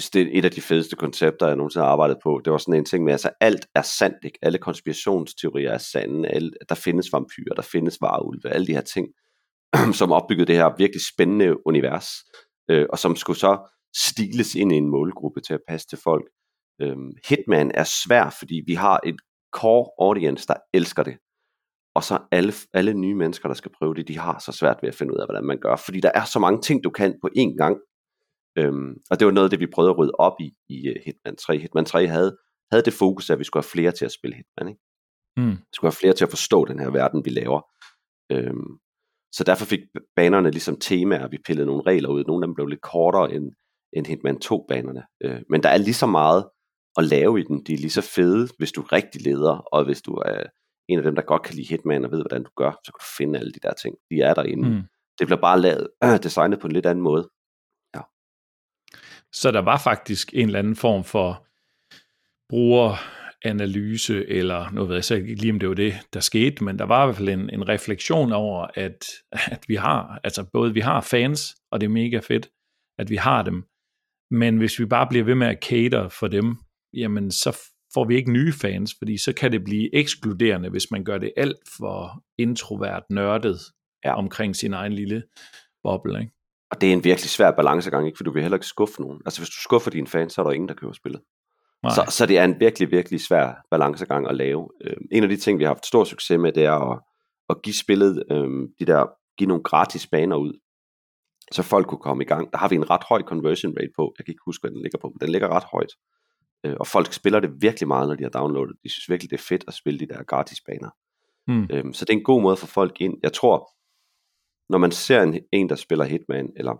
Speaker 2: synes, det er et af de fedeste koncepter, jeg nogensinde har arbejdet på. Det var sådan en ting med, altså alt er sandt, ikke? Alle konspirationsteorier er sande, alle, der findes vampyrer, der findes varulve, alle de her ting, som opbyggede det her virkelig spændende univers, øh, og som skulle så stiles ind i en målgruppe til at passe til folk. Øh, Hitman er svær, fordi vi har et core audience, der elsker det. Og så alle, alle nye mennesker, der skal prøve det, de har så svært ved at finde ud af, hvordan man gør. Fordi der er så mange ting, du kan på én gang. Øhm, og det var noget af det, vi prøvede at rydde op i i uh, Hitman 3. Hitman 3 havde, havde det fokus, at vi skulle have flere til at spille Hitman. Ikke?
Speaker 1: Mm.
Speaker 2: Vi skulle have flere til at forstå den her verden, vi laver. Øhm, så derfor fik banerne ligesom temaer, vi pillede nogle regler ud. Nogle af dem blev lidt kortere end, end Hitman 2-banerne. Øh, men der er lige så meget at lave i den. De er lige så fede, hvis du er rigtig leder, og hvis du er en af dem, der godt kan lide Hitman og ved, hvordan du gør, så kan du finde alle de der ting. De er derinde. Mm. Det bliver bare lavet, øh, designet på en lidt anden måde.
Speaker 1: Så der var faktisk en eller anden form for brugeranalyse, eller nu ved jeg så ikke lige, om det var det, der skete, men der var i hvert fald en, en refleksion over, at, at vi har, altså både vi har fans, og det er mega fedt, at vi har dem, men hvis vi bare bliver ved med at cater for dem, jamen så får vi ikke nye fans, fordi så kan det blive ekskluderende, hvis man gør det alt for introvert nørdet ja. omkring sin egen lille boble. Ikke?
Speaker 2: Og det er en virkelig svær balancegang, ikke? for du vil heller ikke skuffe nogen. Altså hvis du skuffer dine fans, så er der ingen, der køber spillet. Så, så det er en virkelig, virkelig svær balancegang at lave. Øh, en af de ting, vi har haft stor succes med, det er at, at give spillet, øh, de der, give nogle gratis baner ud, så folk kunne komme i gang. Der har vi en ret høj conversion rate på. Jeg kan ikke huske, hvad den ligger på, men den ligger ret højt. Øh, og folk spiller det virkelig meget, når de har downloadet. De synes virkelig, det er fedt at spille de der gratis baner. Mm. Øh, så det er en god måde for folk ind. Jeg tror, når man ser en, en der spiller Hitman, eller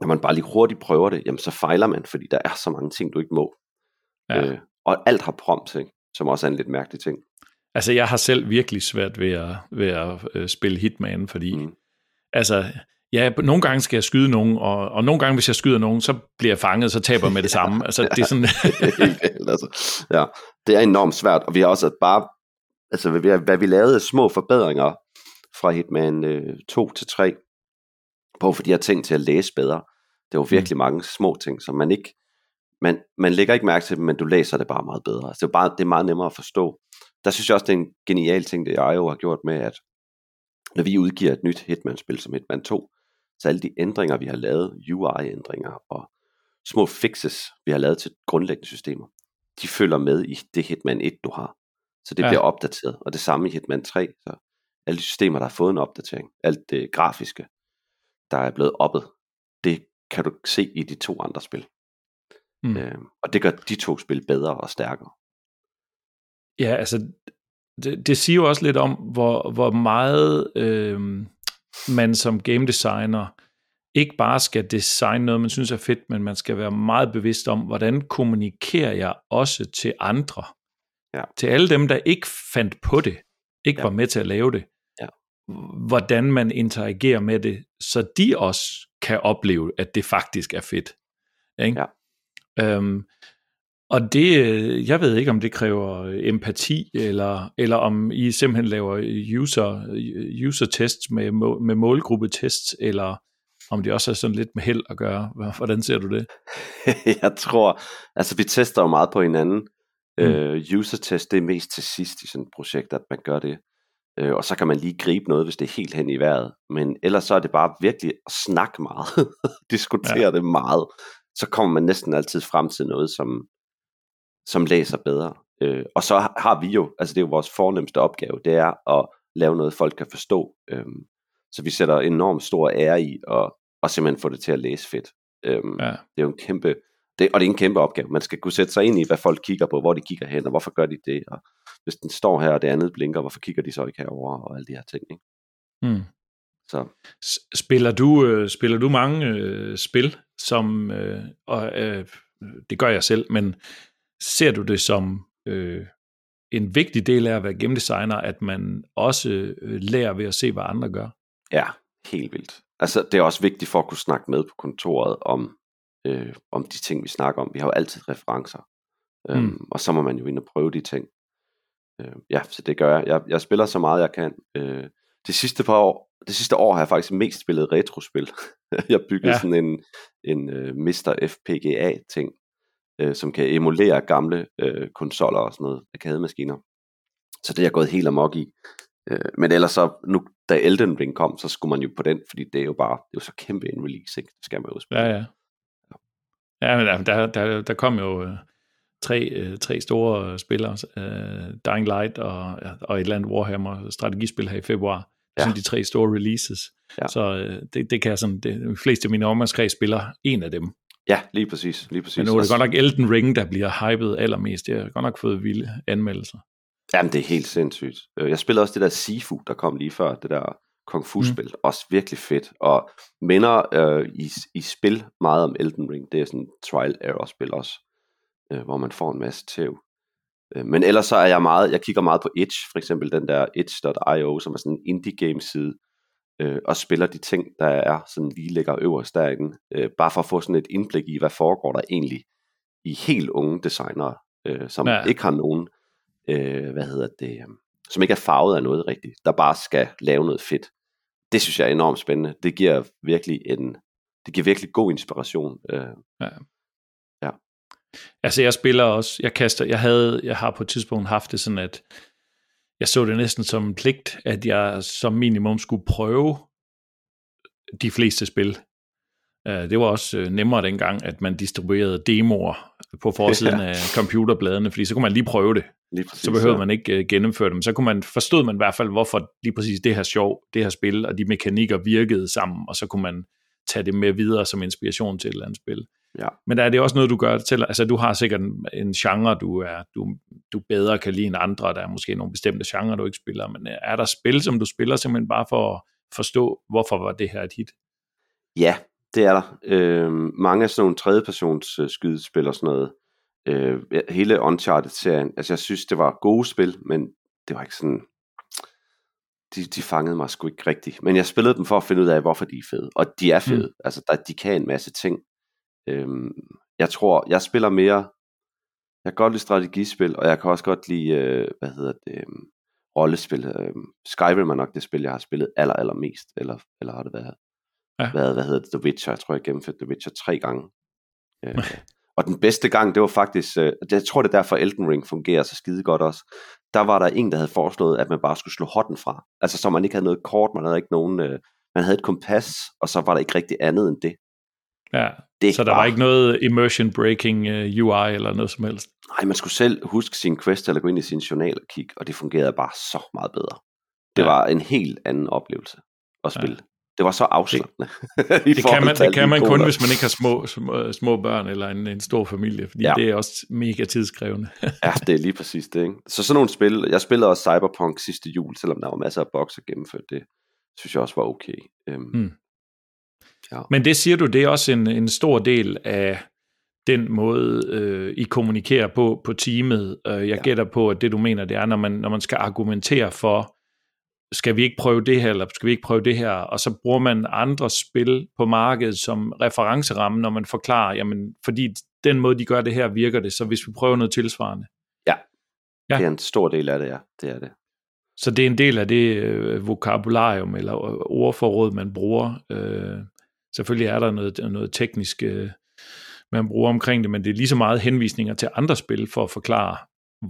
Speaker 2: når man bare lige hurtigt prøver det, jamen så fejler man, fordi der er så mange ting, du ikke må. Ja. Øh, og alt har prompt, ikke? som også er en lidt mærkelig ting.
Speaker 1: Altså, jeg har selv virkelig svært ved at, ved at øh, spille Hitman, fordi mm. altså, ja, nogle gange skal jeg skyde nogen, og, og nogle gange, hvis jeg skyder nogen, så bliver jeg fanget, så taber jeg med det samme. Altså, det er sådan...
Speaker 2: altså, ja, det er enormt svært, og vi har også bare, altså, hvad, hvad vi lavede små forbedringer fra Hitman øh, 2 til 3, på for de her ting til at læse bedre. Det var virkelig mm. mange små ting, som man ikke, man, man lægger ikke mærke til dem, men du læser det bare meget bedre. Altså, det, er bare, det er meget nemmere at forstå. Der synes jeg også, det er en genial ting, det jeg jo har gjort med, at når vi udgiver et nyt Hitman-spil som Hitman 2, så alle de ændringer, vi har lavet, UI-ændringer og små fixes, vi har lavet til grundlæggende systemer, de følger med i det Hitman 1, du har. Så det ja. bliver opdateret. Og det samme i Hitman 3. Så alle de systemer, der har fået en opdatering, alt det grafiske, der er blevet oppet, det kan du se i de to andre spil. Mm. Øh, og det gør de to spil bedre og stærkere.
Speaker 1: Ja, altså, det, det siger jo også lidt om, hvor, hvor meget øh, man som game designer ikke bare skal designe noget, man synes er fedt, men man skal være meget bevidst om, hvordan kommunikerer jeg også til andre. Ja. Til alle dem, der ikke fandt på det, ikke ja. var med til at lave det. Hvordan man interagerer med det, så de også kan opleve, at det faktisk er fedt. Ikke? Ja. Øhm, og det, øh, jeg ved ikke, om det kræver empati, eller, eller om I simpelthen laver user, user tests med, med målgruppetests, eller om det også er sådan lidt med held at gøre. Hvordan ser du det?
Speaker 2: jeg tror, altså vi tester jo meget på hinanden. Mm. Uh, user test, det er mest til sidst i sådan et projekt, at man gør det. Uh, og så kan man lige gribe noget, hvis det er helt hen i vejret. Men ellers så er det bare virkelig at snakke meget. Diskutere ja. det meget. Så kommer man næsten altid frem til noget, som, som læser bedre. Øh, og så har vi jo, altså det er jo vores fornemmeste opgave, det er at lave noget, folk kan forstå. Øh, så vi sætter enormt stor ære i at, at simpelthen få det til at læse fedt. Øh, ja. Det er jo en kæmpe, det, og det er en kæmpe opgave. Man skal kunne sætte sig ind i, hvad folk kigger på, hvor de kigger hen, og hvorfor gør de det, og hvis den står her, og det andet blinker, hvorfor kigger de så ikke herover og alle de her ting. Ikke?
Speaker 1: Mm. Så. Spiller du øh, spiller du mange øh, spil, som øh, og øh, det gør jeg selv, men ser du det som øh, en vigtig del af at være game designer, at man også øh, lærer ved at se, hvad andre gør?
Speaker 2: Ja, helt vildt. Altså, det er også vigtigt for at kunne snakke med på kontoret om, øh, om de ting, vi snakker om. Vi har jo altid referencer, øhm, mm. og så må man jo ind og prøve de ting. Øh, ja, så det gør jeg. jeg. Jeg spiller så meget, jeg kan. Øh, det sidste par år, det sidste år har jeg faktisk mest spillet retrospil. jeg byggede ja. sådan en, en uh, Mr. FPGA ting, øh, som kan emulere gamle øh, konsoller og sådan noget, arkademaskiner. Så det er jeg gået helt amok i. Øh, men ellers så, nu da Elden Ring kom, så skulle man jo på den, fordi det er jo bare, det er jo så kæmpe en release, ikke? Det skal man jo spille.
Speaker 1: Ja, ja. Ja, men der, der, der kom jo, øh, tre, øh, tre store spillere, øh, Dying Light og, og et eller andet Warhammer strategispil her i februar. Ja. Sådan de tre store releases. Ja. Så øh, det, det kan jeg sådan, det, de fleste af mine omgangskreds spiller en af dem.
Speaker 2: Ja, lige præcis. Lige præcis.
Speaker 1: Men nu er det godt nok Elden Ring, der bliver hypet allermest. Det har godt nok fået vilde anmeldelser.
Speaker 2: Jamen, det er helt sindssygt. Jeg spillede også det der Sifu, der kom lige før, det der kung fu-spil. Mm. Også virkelig fedt. Og minder øh, i, i spil meget om Elden Ring. Det er sådan trial error spil også, øh, hvor man får en masse tæv. Øh, men ellers så er jeg meget, jeg kigger meget på Itch, for eksempel den der itch.io, som er sådan en indie game side, øh, og spiller de ting, der er sådan lige ligger øverst derinde, øh, bare for at få sådan et indblik i, hvad foregår der egentlig i helt unge designere, øh, som ja. ikke har nogen, øh, hvad hedder det, øh, som ikke er farvet af noget rigtigt, der bare skal lave noget fedt. Det synes jeg er enormt spændende. Det giver virkelig en, det giver virkelig god inspiration. Øh, ja.
Speaker 1: Altså jeg spiller også, jeg kaster, jeg havde, jeg har på et tidspunkt haft det sådan, at jeg så det næsten som en pligt, at jeg som minimum skulle prøve de fleste spil. Det var også øh, nemmere dengang, at man distribuerede demoer på forsiden ja. af computerbladene, fordi så kunne man lige prøve det. Lige præcis, så behøvede ja. man ikke øh, gennemføre dem. Så kunne man, forstod man i hvert fald, hvorfor lige præcis det her sjov, det her spil og de mekanikker virkede sammen, og så kunne man tage det med videre som inspiration til et eller andet spil. Ja. Men der er det også noget, du gør til, altså du har sikkert en, en genre, du, er, du, du bedre kan lide end andre, der er måske nogle bestemte genre, du ikke spiller, men øh, er der spil, som du spiller simpelthen bare for at forstå, hvorfor var det her et hit?
Speaker 2: Ja, det er der. Øh, mange af sådan nogle tredjepersons øh, skydespil og sådan noget, øh, hele Uncharted-serien, altså jeg synes, det var gode spil, men det var ikke sådan, de, de fangede mig sgu ikke rigtigt. Men jeg spillede dem for at finde ud af, hvorfor de er fede. Og de er fede. Mm. Altså, der, de kan en masse ting. Øhm, jeg tror, jeg spiller mere, jeg kan godt lide strategispil, og jeg kan også godt lide, øh, hvad hedder det, øh, rollespil. Øh, Skyrim er nok det spil, jeg har spillet aller, aller mest, eller, eller har det været, ja. været, hvad hedder det, The Witcher, jeg tror, jeg gennemførte The Witcher tre gange. Øh, og den bedste gang, det var faktisk, øh, jeg tror det er derfor Elden Ring fungerer så skide godt også, der var der en, der havde foreslået, at man bare skulle slå hotten fra. Altså så man ikke havde noget kort, man havde ikke nogen, øh, man havde et kompas, og så var der ikke rigtig andet end det.
Speaker 1: Ja, det så der var ikke noget immersion breaking uh, UI eller noget som helst?
Speaker 2: Nej, man skulle selv huske sin quest eller gå ind i sin journal og kigge, og det fungerede bare så meget bedre. Det ja. var en helt anden oplevelse at spille. Ja. Det var så afslappende.
Speaker 1: Det, det kan man, det kan man kun, hvis man ikke har små, små, små børn eller en, en stor familie, fordi ja. det er også mega tidskrævende.
Speaker 2: ja, det er lige præcis det. Ikke? Så sådan nogle spil, jeg spillede også Cyberpunk sidste jul, selvom der var masser af boks at gennemføre det, synes jeg også var okay. Um, mm.
Speaker 1: Ja. Men det siger du, det er også en, en stor del af den måde, øh, I kommunikerer på på teamet. Øh, jeg ja. gætter på, at det du mener, det er, når man, når man skal argumentere for, skal vi ikke prøve det her, eller skal vi ikke prøve det her, og så bruger man andre spil på markedet som referenceramme, når man forklarer, jamen, fordi den måde, de gør det her, virker det, så hvis vi prøver noget tilsvarende.
Speaker 2: Ja, ja. det er en stor del af det, ja. Det er det.
Speaker 1: Så det er en del af det øh, vokabularium eller ordforråd, man bruger. Øh, selvfølgelig er der noget, noget teknisk, øh, man bruger omkring det, men det er lige så meget henvisninger til andre spil for at forklare,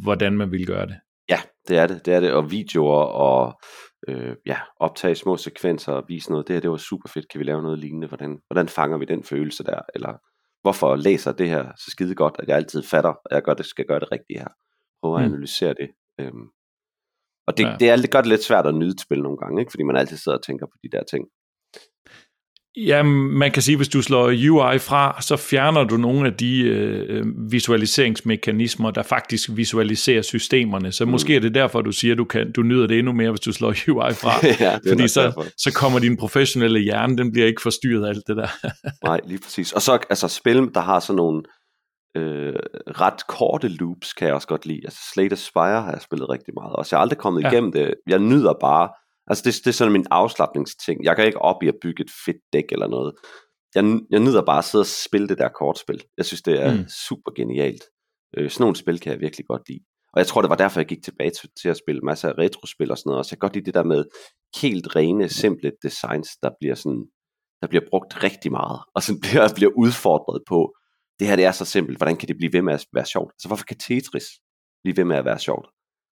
Speaker 1: hvordan man vil gøre det.
Speaker 2: Ja, det er det. Det er det. Og videoer og øh, ja, optage små sekvenser og vise noget. Det her, det var super fedt. Kan vi lave noget lignende? Hvordan, hvordan fanger vi den følelse der? Eller hvorfor læser det her så skide godt, at jeg altid fatter, at jeg gør det, skal gøre det rigtige her? Prøv at mm. analysere det. Øhm. Og det, ja. det, er, det gør det lidt svært at nyde et spil nogle gange, ikke? fordi man altid sidder og tænker på de der ting.
Speaker 1: Ja, man kan sige, at hvis du slår UI fra, så fjerner du nogle af de øh, visualiseringsmekanismer, der faktisk visualiserer systemerne. Så mm. måske er det derfor, du siger, at du, kan, du nyder det endnu mere, hvis du slår UI fra. ja, Fordi så, så kommer din professionelle hjerne, den bliver ikke forstyrret af alt det der.
Speaker 2: Nej, lige præcis. Og så altså spil, der har sådan nogle øh, ret korte loops, kan jeg også godt lide. Altså Slate Spire har jeg spillet rigtig meget. Og så jeg har aldrig kommet ja. igennem det. Jeg nyder bare Altså det, det er sådan min afslappningsting. Jeg kan ikke op i at bygge et fedt dæk eller noget. Jeg, jeg nyder bare at sidde og spille det der kortspil. Jeg synes, det er mm. super genialt. Øh, sådan nogle spil kan jeg virkelig godt lide. Og jeg tror, det var derfor, jeg gik tilbage til, til at spille masser af retrospil og sådan noget. Og så jeg kan godt lide det der med helt rene, simple designs, der bliver sådan, der bliver brugt rigtig meget, og sådan bliver, bliver udfordret på, det her det er så simpelt, hvordan kan det blive ved med at være sjovt? Altså hvorfor kan Tetris blive ved med at være sjovt?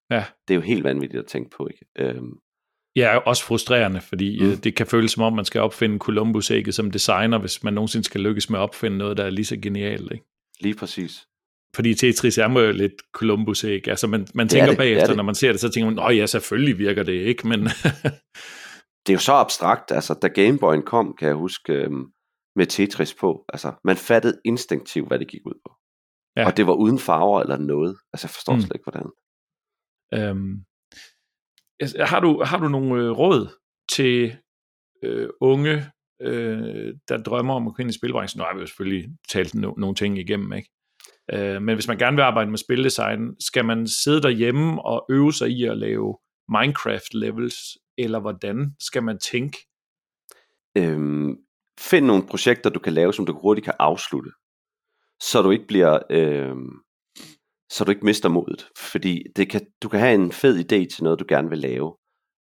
Speaker 2: Ja. Det er jo helt vanvittigt at tænke på, ikke? Øhm,
Speaker 1: Ja, også frustrerende, fordi mm. Øh, det kan føles som om, man skal opfinde Columbus-ægget som designer, hvis man nogensinde skal lykkes med at opfinde noget, der er lige så genialt. Ikke?
Speaker 2: Lige præcis.
Speaker 1: fordi Tetris er jo lidt Columbus, ikke? Altså man, man tænker det, bagefter, det. når man ser det, så tænker man, åh ja, selvfølgelig virker det ikke, men...
Speaker 2: det er jo så abstrakt, altså da Gameboyen kom, kan jeg huske, øhm, med Tetris på, altså man fattede instinktivt, hvad det gik ud på. Ja. Og det var uden farver eller noget. Altså jeg forstår mm. slet ikke, hvordan. Øhm, Altså,
Speaker 1: har, du, har du nogle øh, råd til øh, unge, øh, der drømmer om at gå ind i spilbranchen? Nu har vi jo selvfølgelig talt no- nogle ting igennem, ikke? Øh, men hvis man gerne vil arbejde med spildesign, skal man sidde derhjemme og øve sig i at lave Minecraft levels, eller hvordan skal man tænke?
Speaker 2: Øhm, find nogle projekter, du kan lave, som du hurtigt kan afslutte, så du ikke bliver, øhm, så du ikke mister modet. Fordi det kan, du kan have en fed idé til noget, du gerne vil lave,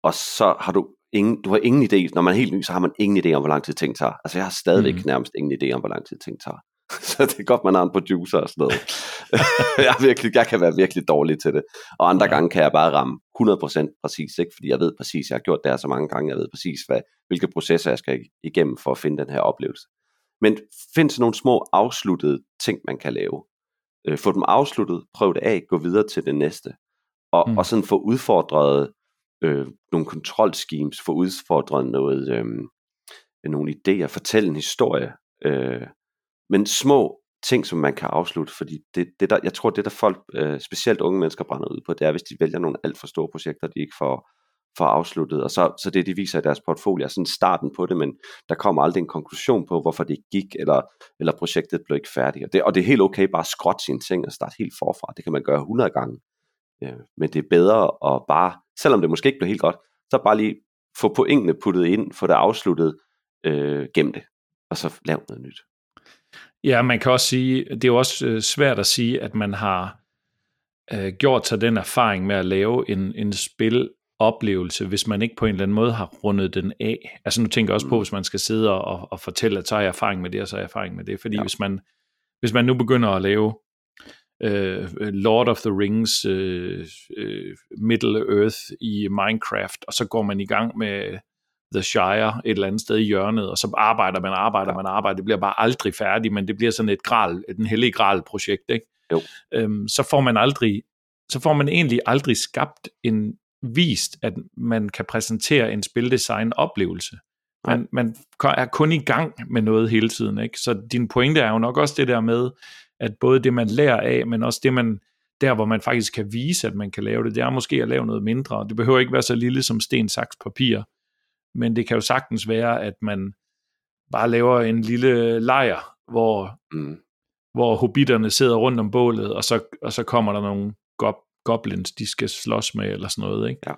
Speaker 2: og så har du ingen, du har ingen idé, når man er helt ny, så har man ingen idé om, hvor lang tid ting tager. Altså jeg har stadigvæk mm. nærmest ingen idé om, hvor lang tid ting tager. så det er godt, man har en producer og sådan noget. jeg, er virkelig, jeg kan være virkelig dårlig til det. Og andre ja. gange kan jeg bare ramme 100% præcis, ikke? fordi jeg ved præcis, jeg har gjort det her så mange gange, jeg ved præcis, hvad, hvilke processer jeg skal igennem for at finde den her oplevelse. Men find sådan nogle små afsluttede ting, man kan lave. Øh, få dem afsluttet, prøv det af, gå videre til det næste. Og, mm. og sådan få udfordret øh, nogle kontrolschemes, få udfordret noget, øh, nogle idéer, fortælle en historie. Øh, men små ting, som man kan afslutte, fordi det, det der, jeg tror, det der folk, øh, specielt unge mennesker, brænder ud på, det er, hvis de vælger nogle alt for store projekter, de ikke får, får afsluttet, og så, så det, de viser i deres portfolio, er sådan starten på det, men der kommer aldrig en konklusion på, hvorfor det gik, eller, eller projektet blev ikke færdigt, og det, og det er helt okay bare at skrotte sine ting og starte helt forfra, det kan man gøre 100 gange, ja, men det er bedre at bare, selvom det måske ikke blev helt godt, så bare lige få pointene puttet ind, få det afsluttet, øh, gem det, og så lave noget nyt.
Speaker 1: Ja, man kan også sige, det er jo også øh, svært at sige, at man har øh, gjort sig den erfaring med at lave en, en spil spiloplevelse, hvis man ikke på en eller anden måde har rundet den af. Altså nu tænker jeg også på, mm. hvis man skal sidde og, og fortælle, at så har jeg erfaring med det, og så har jeg erfaring med det. Fordi ja. hvis, man, hvis man nu begynder at lave øh, Lord of the Rings øh, øh, Middle Earth i Minecraft, og så går man i gang med The Shire et eller andet sted i hjørnet, og så arbejder man, arbejder man, arbejder. Det bliver bare aldrig færdigt, men det bliver sådan et gral, et hellig gral projekt, ikke?
Speaker 2: Jo.
Speaker 1: Øhm, så får man aldrig, så får man egentlig aldrig skabt en vist, at man kan præsentere en spildesign oplevelse. Man, man er kun i gang med noget hele tiden, ikke? Så din pointe er jo nok også det der med, at både det, man lærer af, men også det, man der, hvor man faktisk kan vise, at man kan lave det, det er måske at lave noget mindre. Det behøver ikke være så lille som sten, saks, papir men det kan jo sagtens være, at man bare laver en lille lejr, hvor, mm. hvor hobitterne sidder rundt om bålet, og så, og så kommer der nogle go- goblins, de skal slås med, eller sådan noget, ikke?
Speaker 2: Ja.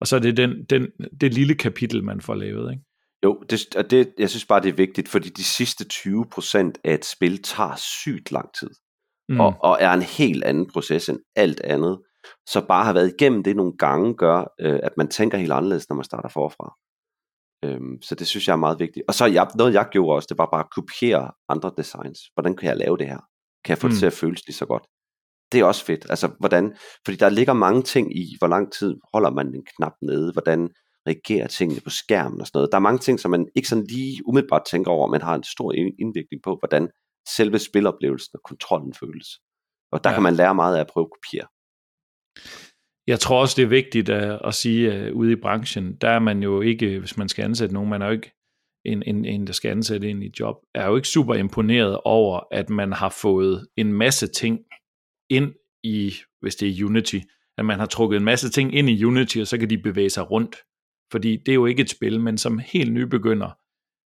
Speaker 1: Og så er det den, den, det lille kapitel, man får lavet, ikke?
Speaker 2: Jo, det, og det, jeg synes bare, det er vigtigt, fordi de sidste 20% af et spil tager sygt lang tid, mm. og, og er en helt anden proces end alt andet. Så bare have været igennem det nogle gange gør, øh, at man tænker helt anderledes, når man starter forfra. Øhm, så det synes jeg er meget vigtigt. Og så jeg, noget jeg gjorde også, det var bare at kopiere andre designs. Hvordan kan jeg lave det her? Kan jeg få mm. det til at føles lige så godt? Det er også fedt. Altså, hvordan, fordi der ligger mange ting i, hvor lang tid holder man en knap nede, hvordan reagerer tingene på skærmen og sådan noget. Der er mange ting, som man ikke sådan lige umiddelbart tænker over, men har en stor indvirkning på, hvordan selve spiloplevelsen og kontrollen føles. Og der ja. kan man lære meget af at prøve at kopiere.
Speaker 1: Jeg tror også, det er vigtigt at, at sige, at ude i branchen, der er man jo ikke, hvis man skal ansætte nogen, man er jo ikke en, en, en, der skal ansætte ind i job, er jo ikke super imponeret over, at man har fået en masse ting ind i, hvis det er Unity, at man har trukket en masse ting ind i Unity, og så kan de bevæge sig rundt. Fordi det er jo ikke et spil, men som helt nybegynder,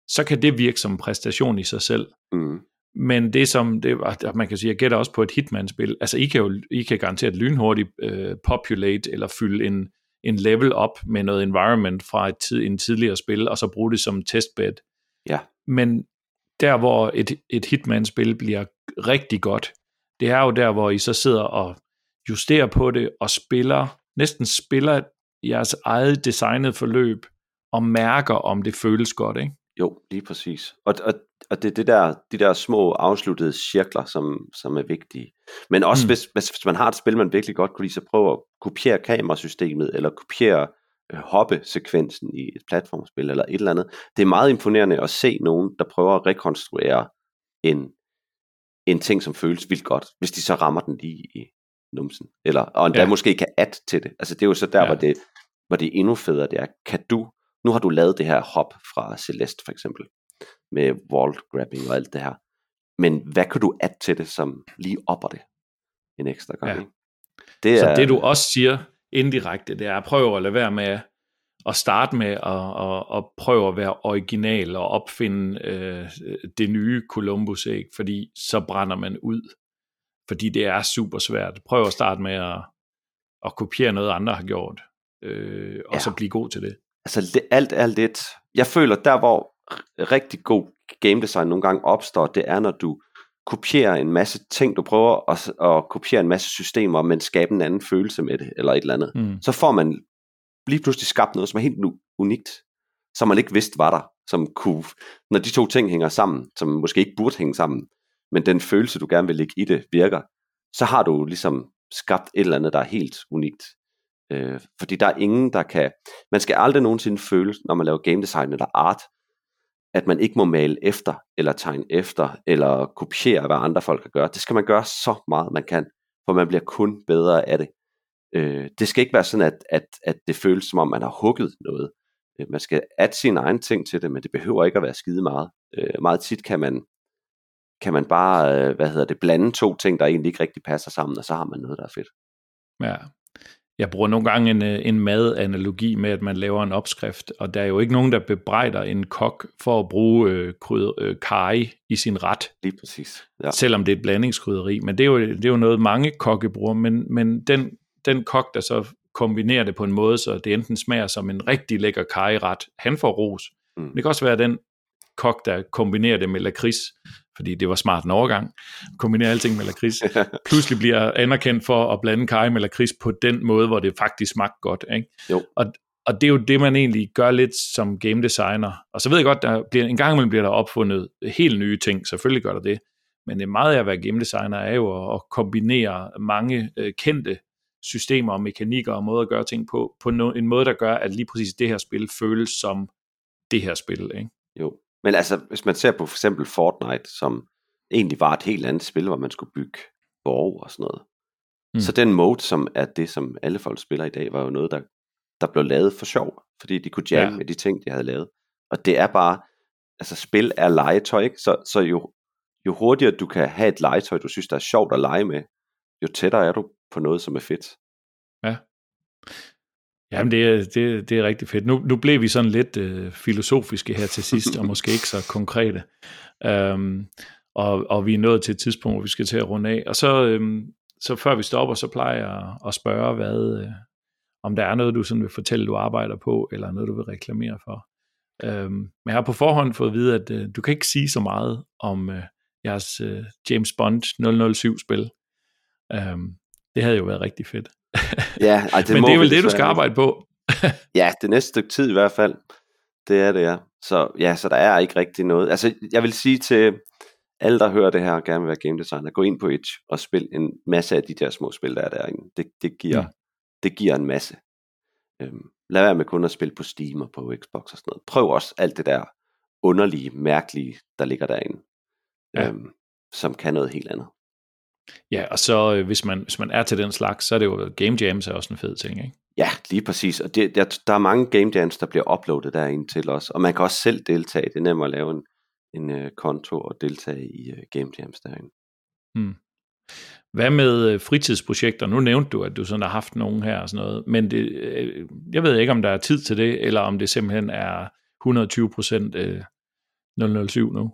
Speaker 1: så kan det virke som en præstation i sig selv. Mm. Men det som, det, man kan sige, jeg gætter også på et Hitman-spil, altså I kan jo I kan garanteret lynhurtigt uh, populate eller fylde en, en level op med noget environment fra et tid, en tidligere spil, og så bruge det som testbed.
Speaker 2: Ja.
Speaker 1: Men der, hvor et, et Hitman-spil bliver rigtig godt, det er jo der, hvor I så sidder og justerer på det, og spiller, næsten spiller jeres eget designet forløb, og mærker, om det føles godt, ikke?
Speaker 2: Jo, lige præcis. Og, og, og det er det der, de der små afsluttede cirkler, som, som er vigtige. Men også mm. hvis, hvis, hvis man har et spil, man virkelig godt kunne lide, så prøv at kopiere kamerasystemet, eller kopiere øh, hoppe-sekvensen i et platformspil, eller et eller andet. Det er meget imponerende at se nogen, der prøver at rekonstruere en, en ting, som føles vildt godt, hvis de så rammer den lige i numsen. Eller, og endda
Speaker 1: Ja.
Speaker 2: måske kan add til det. Altså det er jo så der,
Speaker 1: Ja.
Speaker 2: hvor, det, hvor det er endnu federe, det er, kan du, nu har du lavet det her hop fra Celeste for eksempel, med wall grabbing og alt det her. Men hvad kan du add til det, som lige opper det en ekstra gang?
Speaker 1: Ja.
Speaker 2: ikke? Det
Speaker 1: Så
Speaker 2: er,
Speaker 1: det du også siger indirekte, det er at prøve at lade være med at starte med at, at, at prøve at være original og opfinde øh, det nye Columbus-æg, fordi så brænder man ud. Fordi det er super svært. Prøv at starte med at, at kopiere noget, andre har gjort, øh, og
Speaker 2: Ja.
Speaker 1: så blive god til det.
Speaker 2: altså det, alt er lidt, jeg føler der hvor rigtig god game design nogle gange opstår, det er når du kopierer en masse ting, du prøver at, at kopiere en masse systemer, men skabe en anden følelse med det, eller et eller andet.
Speaker 1: Mm.
Speaker 2: Så får man lige pludselig skabt noget, som er helt unikt, som man ikke vidste var der, som kunne, når de to ting hænger sammen, som måske ikke burde hænge sammen, men den følelse, du gerne vil lægge i det, virker, så har du ligesom skabt et eller andet, der er helt unikt. Øh, fordi der er ingen, der kan... Man skal aldrig nogensinde føle, når man laver game design eller art, at man ikke må male efter, eller tegne efter, eller kopiere, hvad andre folk kan gøre. Det skal man gøre så meget, man kan, for man bliver kun bedre af det. Øh, det skal ikke være sådan, at, at, at det føles som om, man har hugget noget. Øh, man skal add sin egen ting til det, men det behøver ikke at være skide meget. Øh, meget tit kan man, kan man bare, øh, hvad hedder det, blande to ting, der egentlig ikke rigtig passer sammen, og så har man noget, der er fedt.
Speaker 1: Ja. Jeg bruger nogle gange en, øh, en madanalogi med, at man laver en opskrift, og der er jo ikke nogen, der bebrejder en kok for at bruge øh, krydder, øh, karry i sin ret,
Speaker 2: Lige præcis. Ja.
Speaker 1: selvom det er et blandingskrydderi. Men det er jo, det er jo noget, mange kokke bruger, men, men den, den kok, der så kombinerer det på en måde, så det enten smager som en rigtig lækker karryret, han får ros.
Speaker 2: Mm.
Speaker 1: Mm. Det kan også være den kok, der kombinerer det med lakrids, fordi det var smart en overgang, kombinere alting med lakrids, pludselig bliver anerkendt for at blande kaj med lakrids på den måde, hvor det faktisk smagte godt. Ikke?
Speaker 2: Jo.
Speaker 1: Og, og det er jo det, man egentlig gør lidt som game designer. Og så ved jeg godt, der bliver, en gang imellem bliver der opfundet helt nye ting, selvfølgelig gør der det. Men det meget af at være game designer er jo at, at kombinere mange øh, kendte systemer og mekanikker og måder at gøre ting på, på no, en måde, der gør, at lige præcis det her spil føles som det her spil. Ikke?
Speaker 2: Jo. Men altså, hvis man ser på for eksempel Fortnite, som egentlig var et helt andet spil, hvor man skulle bygge borg og sådan noget.
Speaker 1: Mm.
Speaker 2: Så den mode, som er det, som alle folk spiller i dag, var jo noget, der, der blev lavet for sjov, fordi de kunne jamme
Speaker 1: Ja.
Speaker 2: ja. med de ting, de havde lavet. Og det er bare, altså spil er legetøj, ikke? Så, så jo, jo hurtigere du kan have et legetøj, du synes, der er sjovt at lege med, jo tættere er du på noget, som er fedt. Ja.
Speaker 1: Jamen, det er, det, det er rigtig fedt. Nu, nu blev vi sådan lidt øh, filosofiske her til sidst, og måske ikke så konkrete. Øhm, og, og vi er nået til et tidspunkt, hvor vi skal til at runde af. Og så, øhm, så før vi stopper, så plejer jeg at spørge, hvad, øh, om der er noget, du sådan vil fortælle, du arbejder på, eller noget, du vil reklamere for. Øhm, men jeg har på forhånd fået at vide, at øh, du kan ikke sige så meget om øh, jeres øh, James Bond 007-spil. Øhm, det havde jo været rigtig fedt.
Speaker 2: Ja, ej, det
Speaker 1: Men det er vel det, du skal arbejde på.
Speaker 2: Ja, det næste stykke tid i hvert fald. Det er det, ja. Så ja, så der er ikke rigtig noget. Altså, jeg vil sige til alle, der hører det her og gerne vil være game designer, gå ind på Itch og spil en masse af de der små spil, der er derinde. Det, det, giver,
Speaker 1: Mm.
Speaker 2: mm. det giver en masse. Øhm, lad være med kun at spille på Steam og på Xbox og sådan noget. Prøv også alt det der underlige, mærkelige, der ligger derinde.
Speaker 1: Ja.
Speaker 2: Øhm, som kan noget helt andet.
Speaker 1: Ja, og så øh, hvis, man, hvis man er til den slags, så er det jo Game Jams er også en fed ting, ikke?
Speaker 2: Ja, lige præcis. Og det, der, der er mange game jams, der bliver uploadet derinde til os. Og man kan også selv deltage. Det er nemmere at lave en, en uh, konto og deltage i uh, game jams derinde.
Speaker 1: Hmm. Hvad med fritidsprojekter? Nu nævnte du, at du sådan har haft nogen her og sådan noget, men det, jeg ved ikke, om der er tid til det, eller om det simpelthen er 120 procent øh, 007 nu.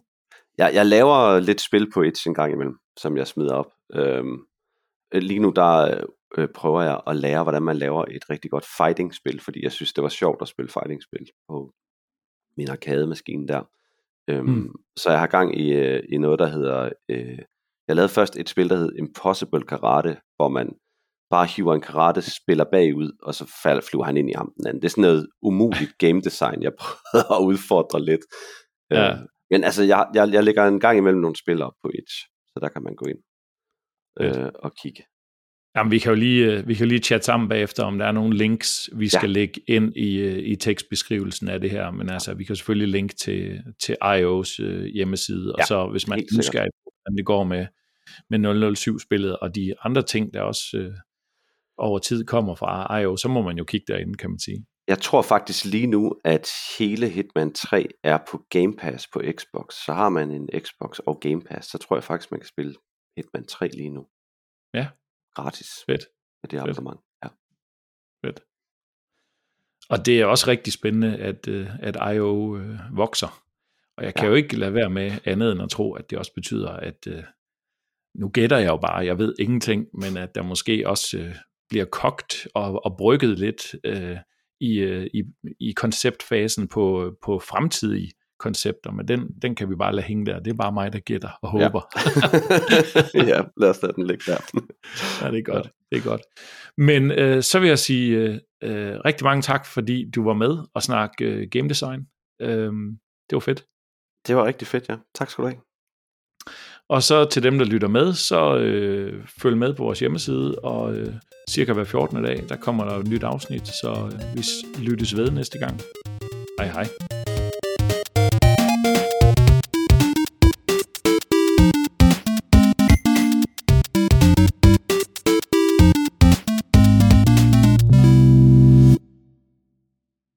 Speaker 2: Jeg, jeg laver lidt spil på et en gang imellem, som jeg smider op. Øhm, lige nu der øh, prøver jeg at lære, hvordan man laver et rigtig godt fighting-spil, fordi jeg synes, det var sjovt at spille fighting-spil på min arcade-maskine der. Øhm,
Speaker 1: Mm.
Speaker 2: Så jeg har gang i, øh, i noget, der hedder... Øh, jeg lavede først et spil, der hed Impossible Karate, hvor man bare hiver en karate-spiller bagud, og så falder, flyver han ind i ham den anden. Det er sådan noget umuligt game design, jeg prøvede at udfordre lidt.
Speaker 1: Ja.
Speaker 2: Øh, men altså, jeg, jeg, jeg lægger en gang imellem nogle spil op på Itch, så der kan man gå ind øh, og kigge.
Speaker 1: Jamen, vi kan jo lige, øh, vi kan lige chatte sammen bagefter, om der er nogle links, vi skal
Speaker 2: Ja.
Speaker 1: lægge ind i, øh, i tekstbeskrivelsen af det her. Men altså, vi kan selvfølgelig linke til, til IO's øh, hjemmeside, og
Speaker 2: Ja,
Speaker 1: så hvis man er nysgerrig på, hvordan det går med med 007-spillet, og de andre ting, der også øh, over tid kommer fra IO, så må man jo kigge derinde, kan man sige.
Speaker 2: Jeg tror faktisk lige nu, at hele Hitman 3 er på Game Pass på Xbox. Så har man en Xbox og Game Pass, så tror jeg faktisk, man kan spille Hitman 3 lige nu.
Speaker 1: Ja.
Speaker 2: Gratis.
Speaker 1: Fedt.
Speaker 2: Med det abonnement. Ja.
Speaker 1: Fedt. Og det er også rigtig spændende, at, øh, at IO øh, vokser. Og jeg kan ja. jo ikke lade være med andet end at tro, at det også betyder, at øh, nu gætter jeg jo bare, jeg ved ingenting, men at der måske også bliver kogt og, og brygget lidt øh, i, øh, i, i konceptfasen på, på fremtidige koncepter, men den, den kan vi bare lade hænge der. Det er bare mig, der gætter og håber.
Speaker 2: Ja, ja lad os lade den ligge der.
Speaker 1: ja, det er godt. Ja. Det er godt. Men øh, så vil jeg sige øh, øh, rigtig mange tak, fordi du var med og snakke øh, game design. Øh, det var fedt.
Speaker 2: Det var rigtig fedt, ja. Tak skal du have.
Speaker 1: Og så til dem, der lytter med, så øh, følg med på vores hjemmeside, og øh, cirka hver 14. dag, der kommer der et nyt afsnit, så øh, vi lyttes ved næste gang. Hej hej.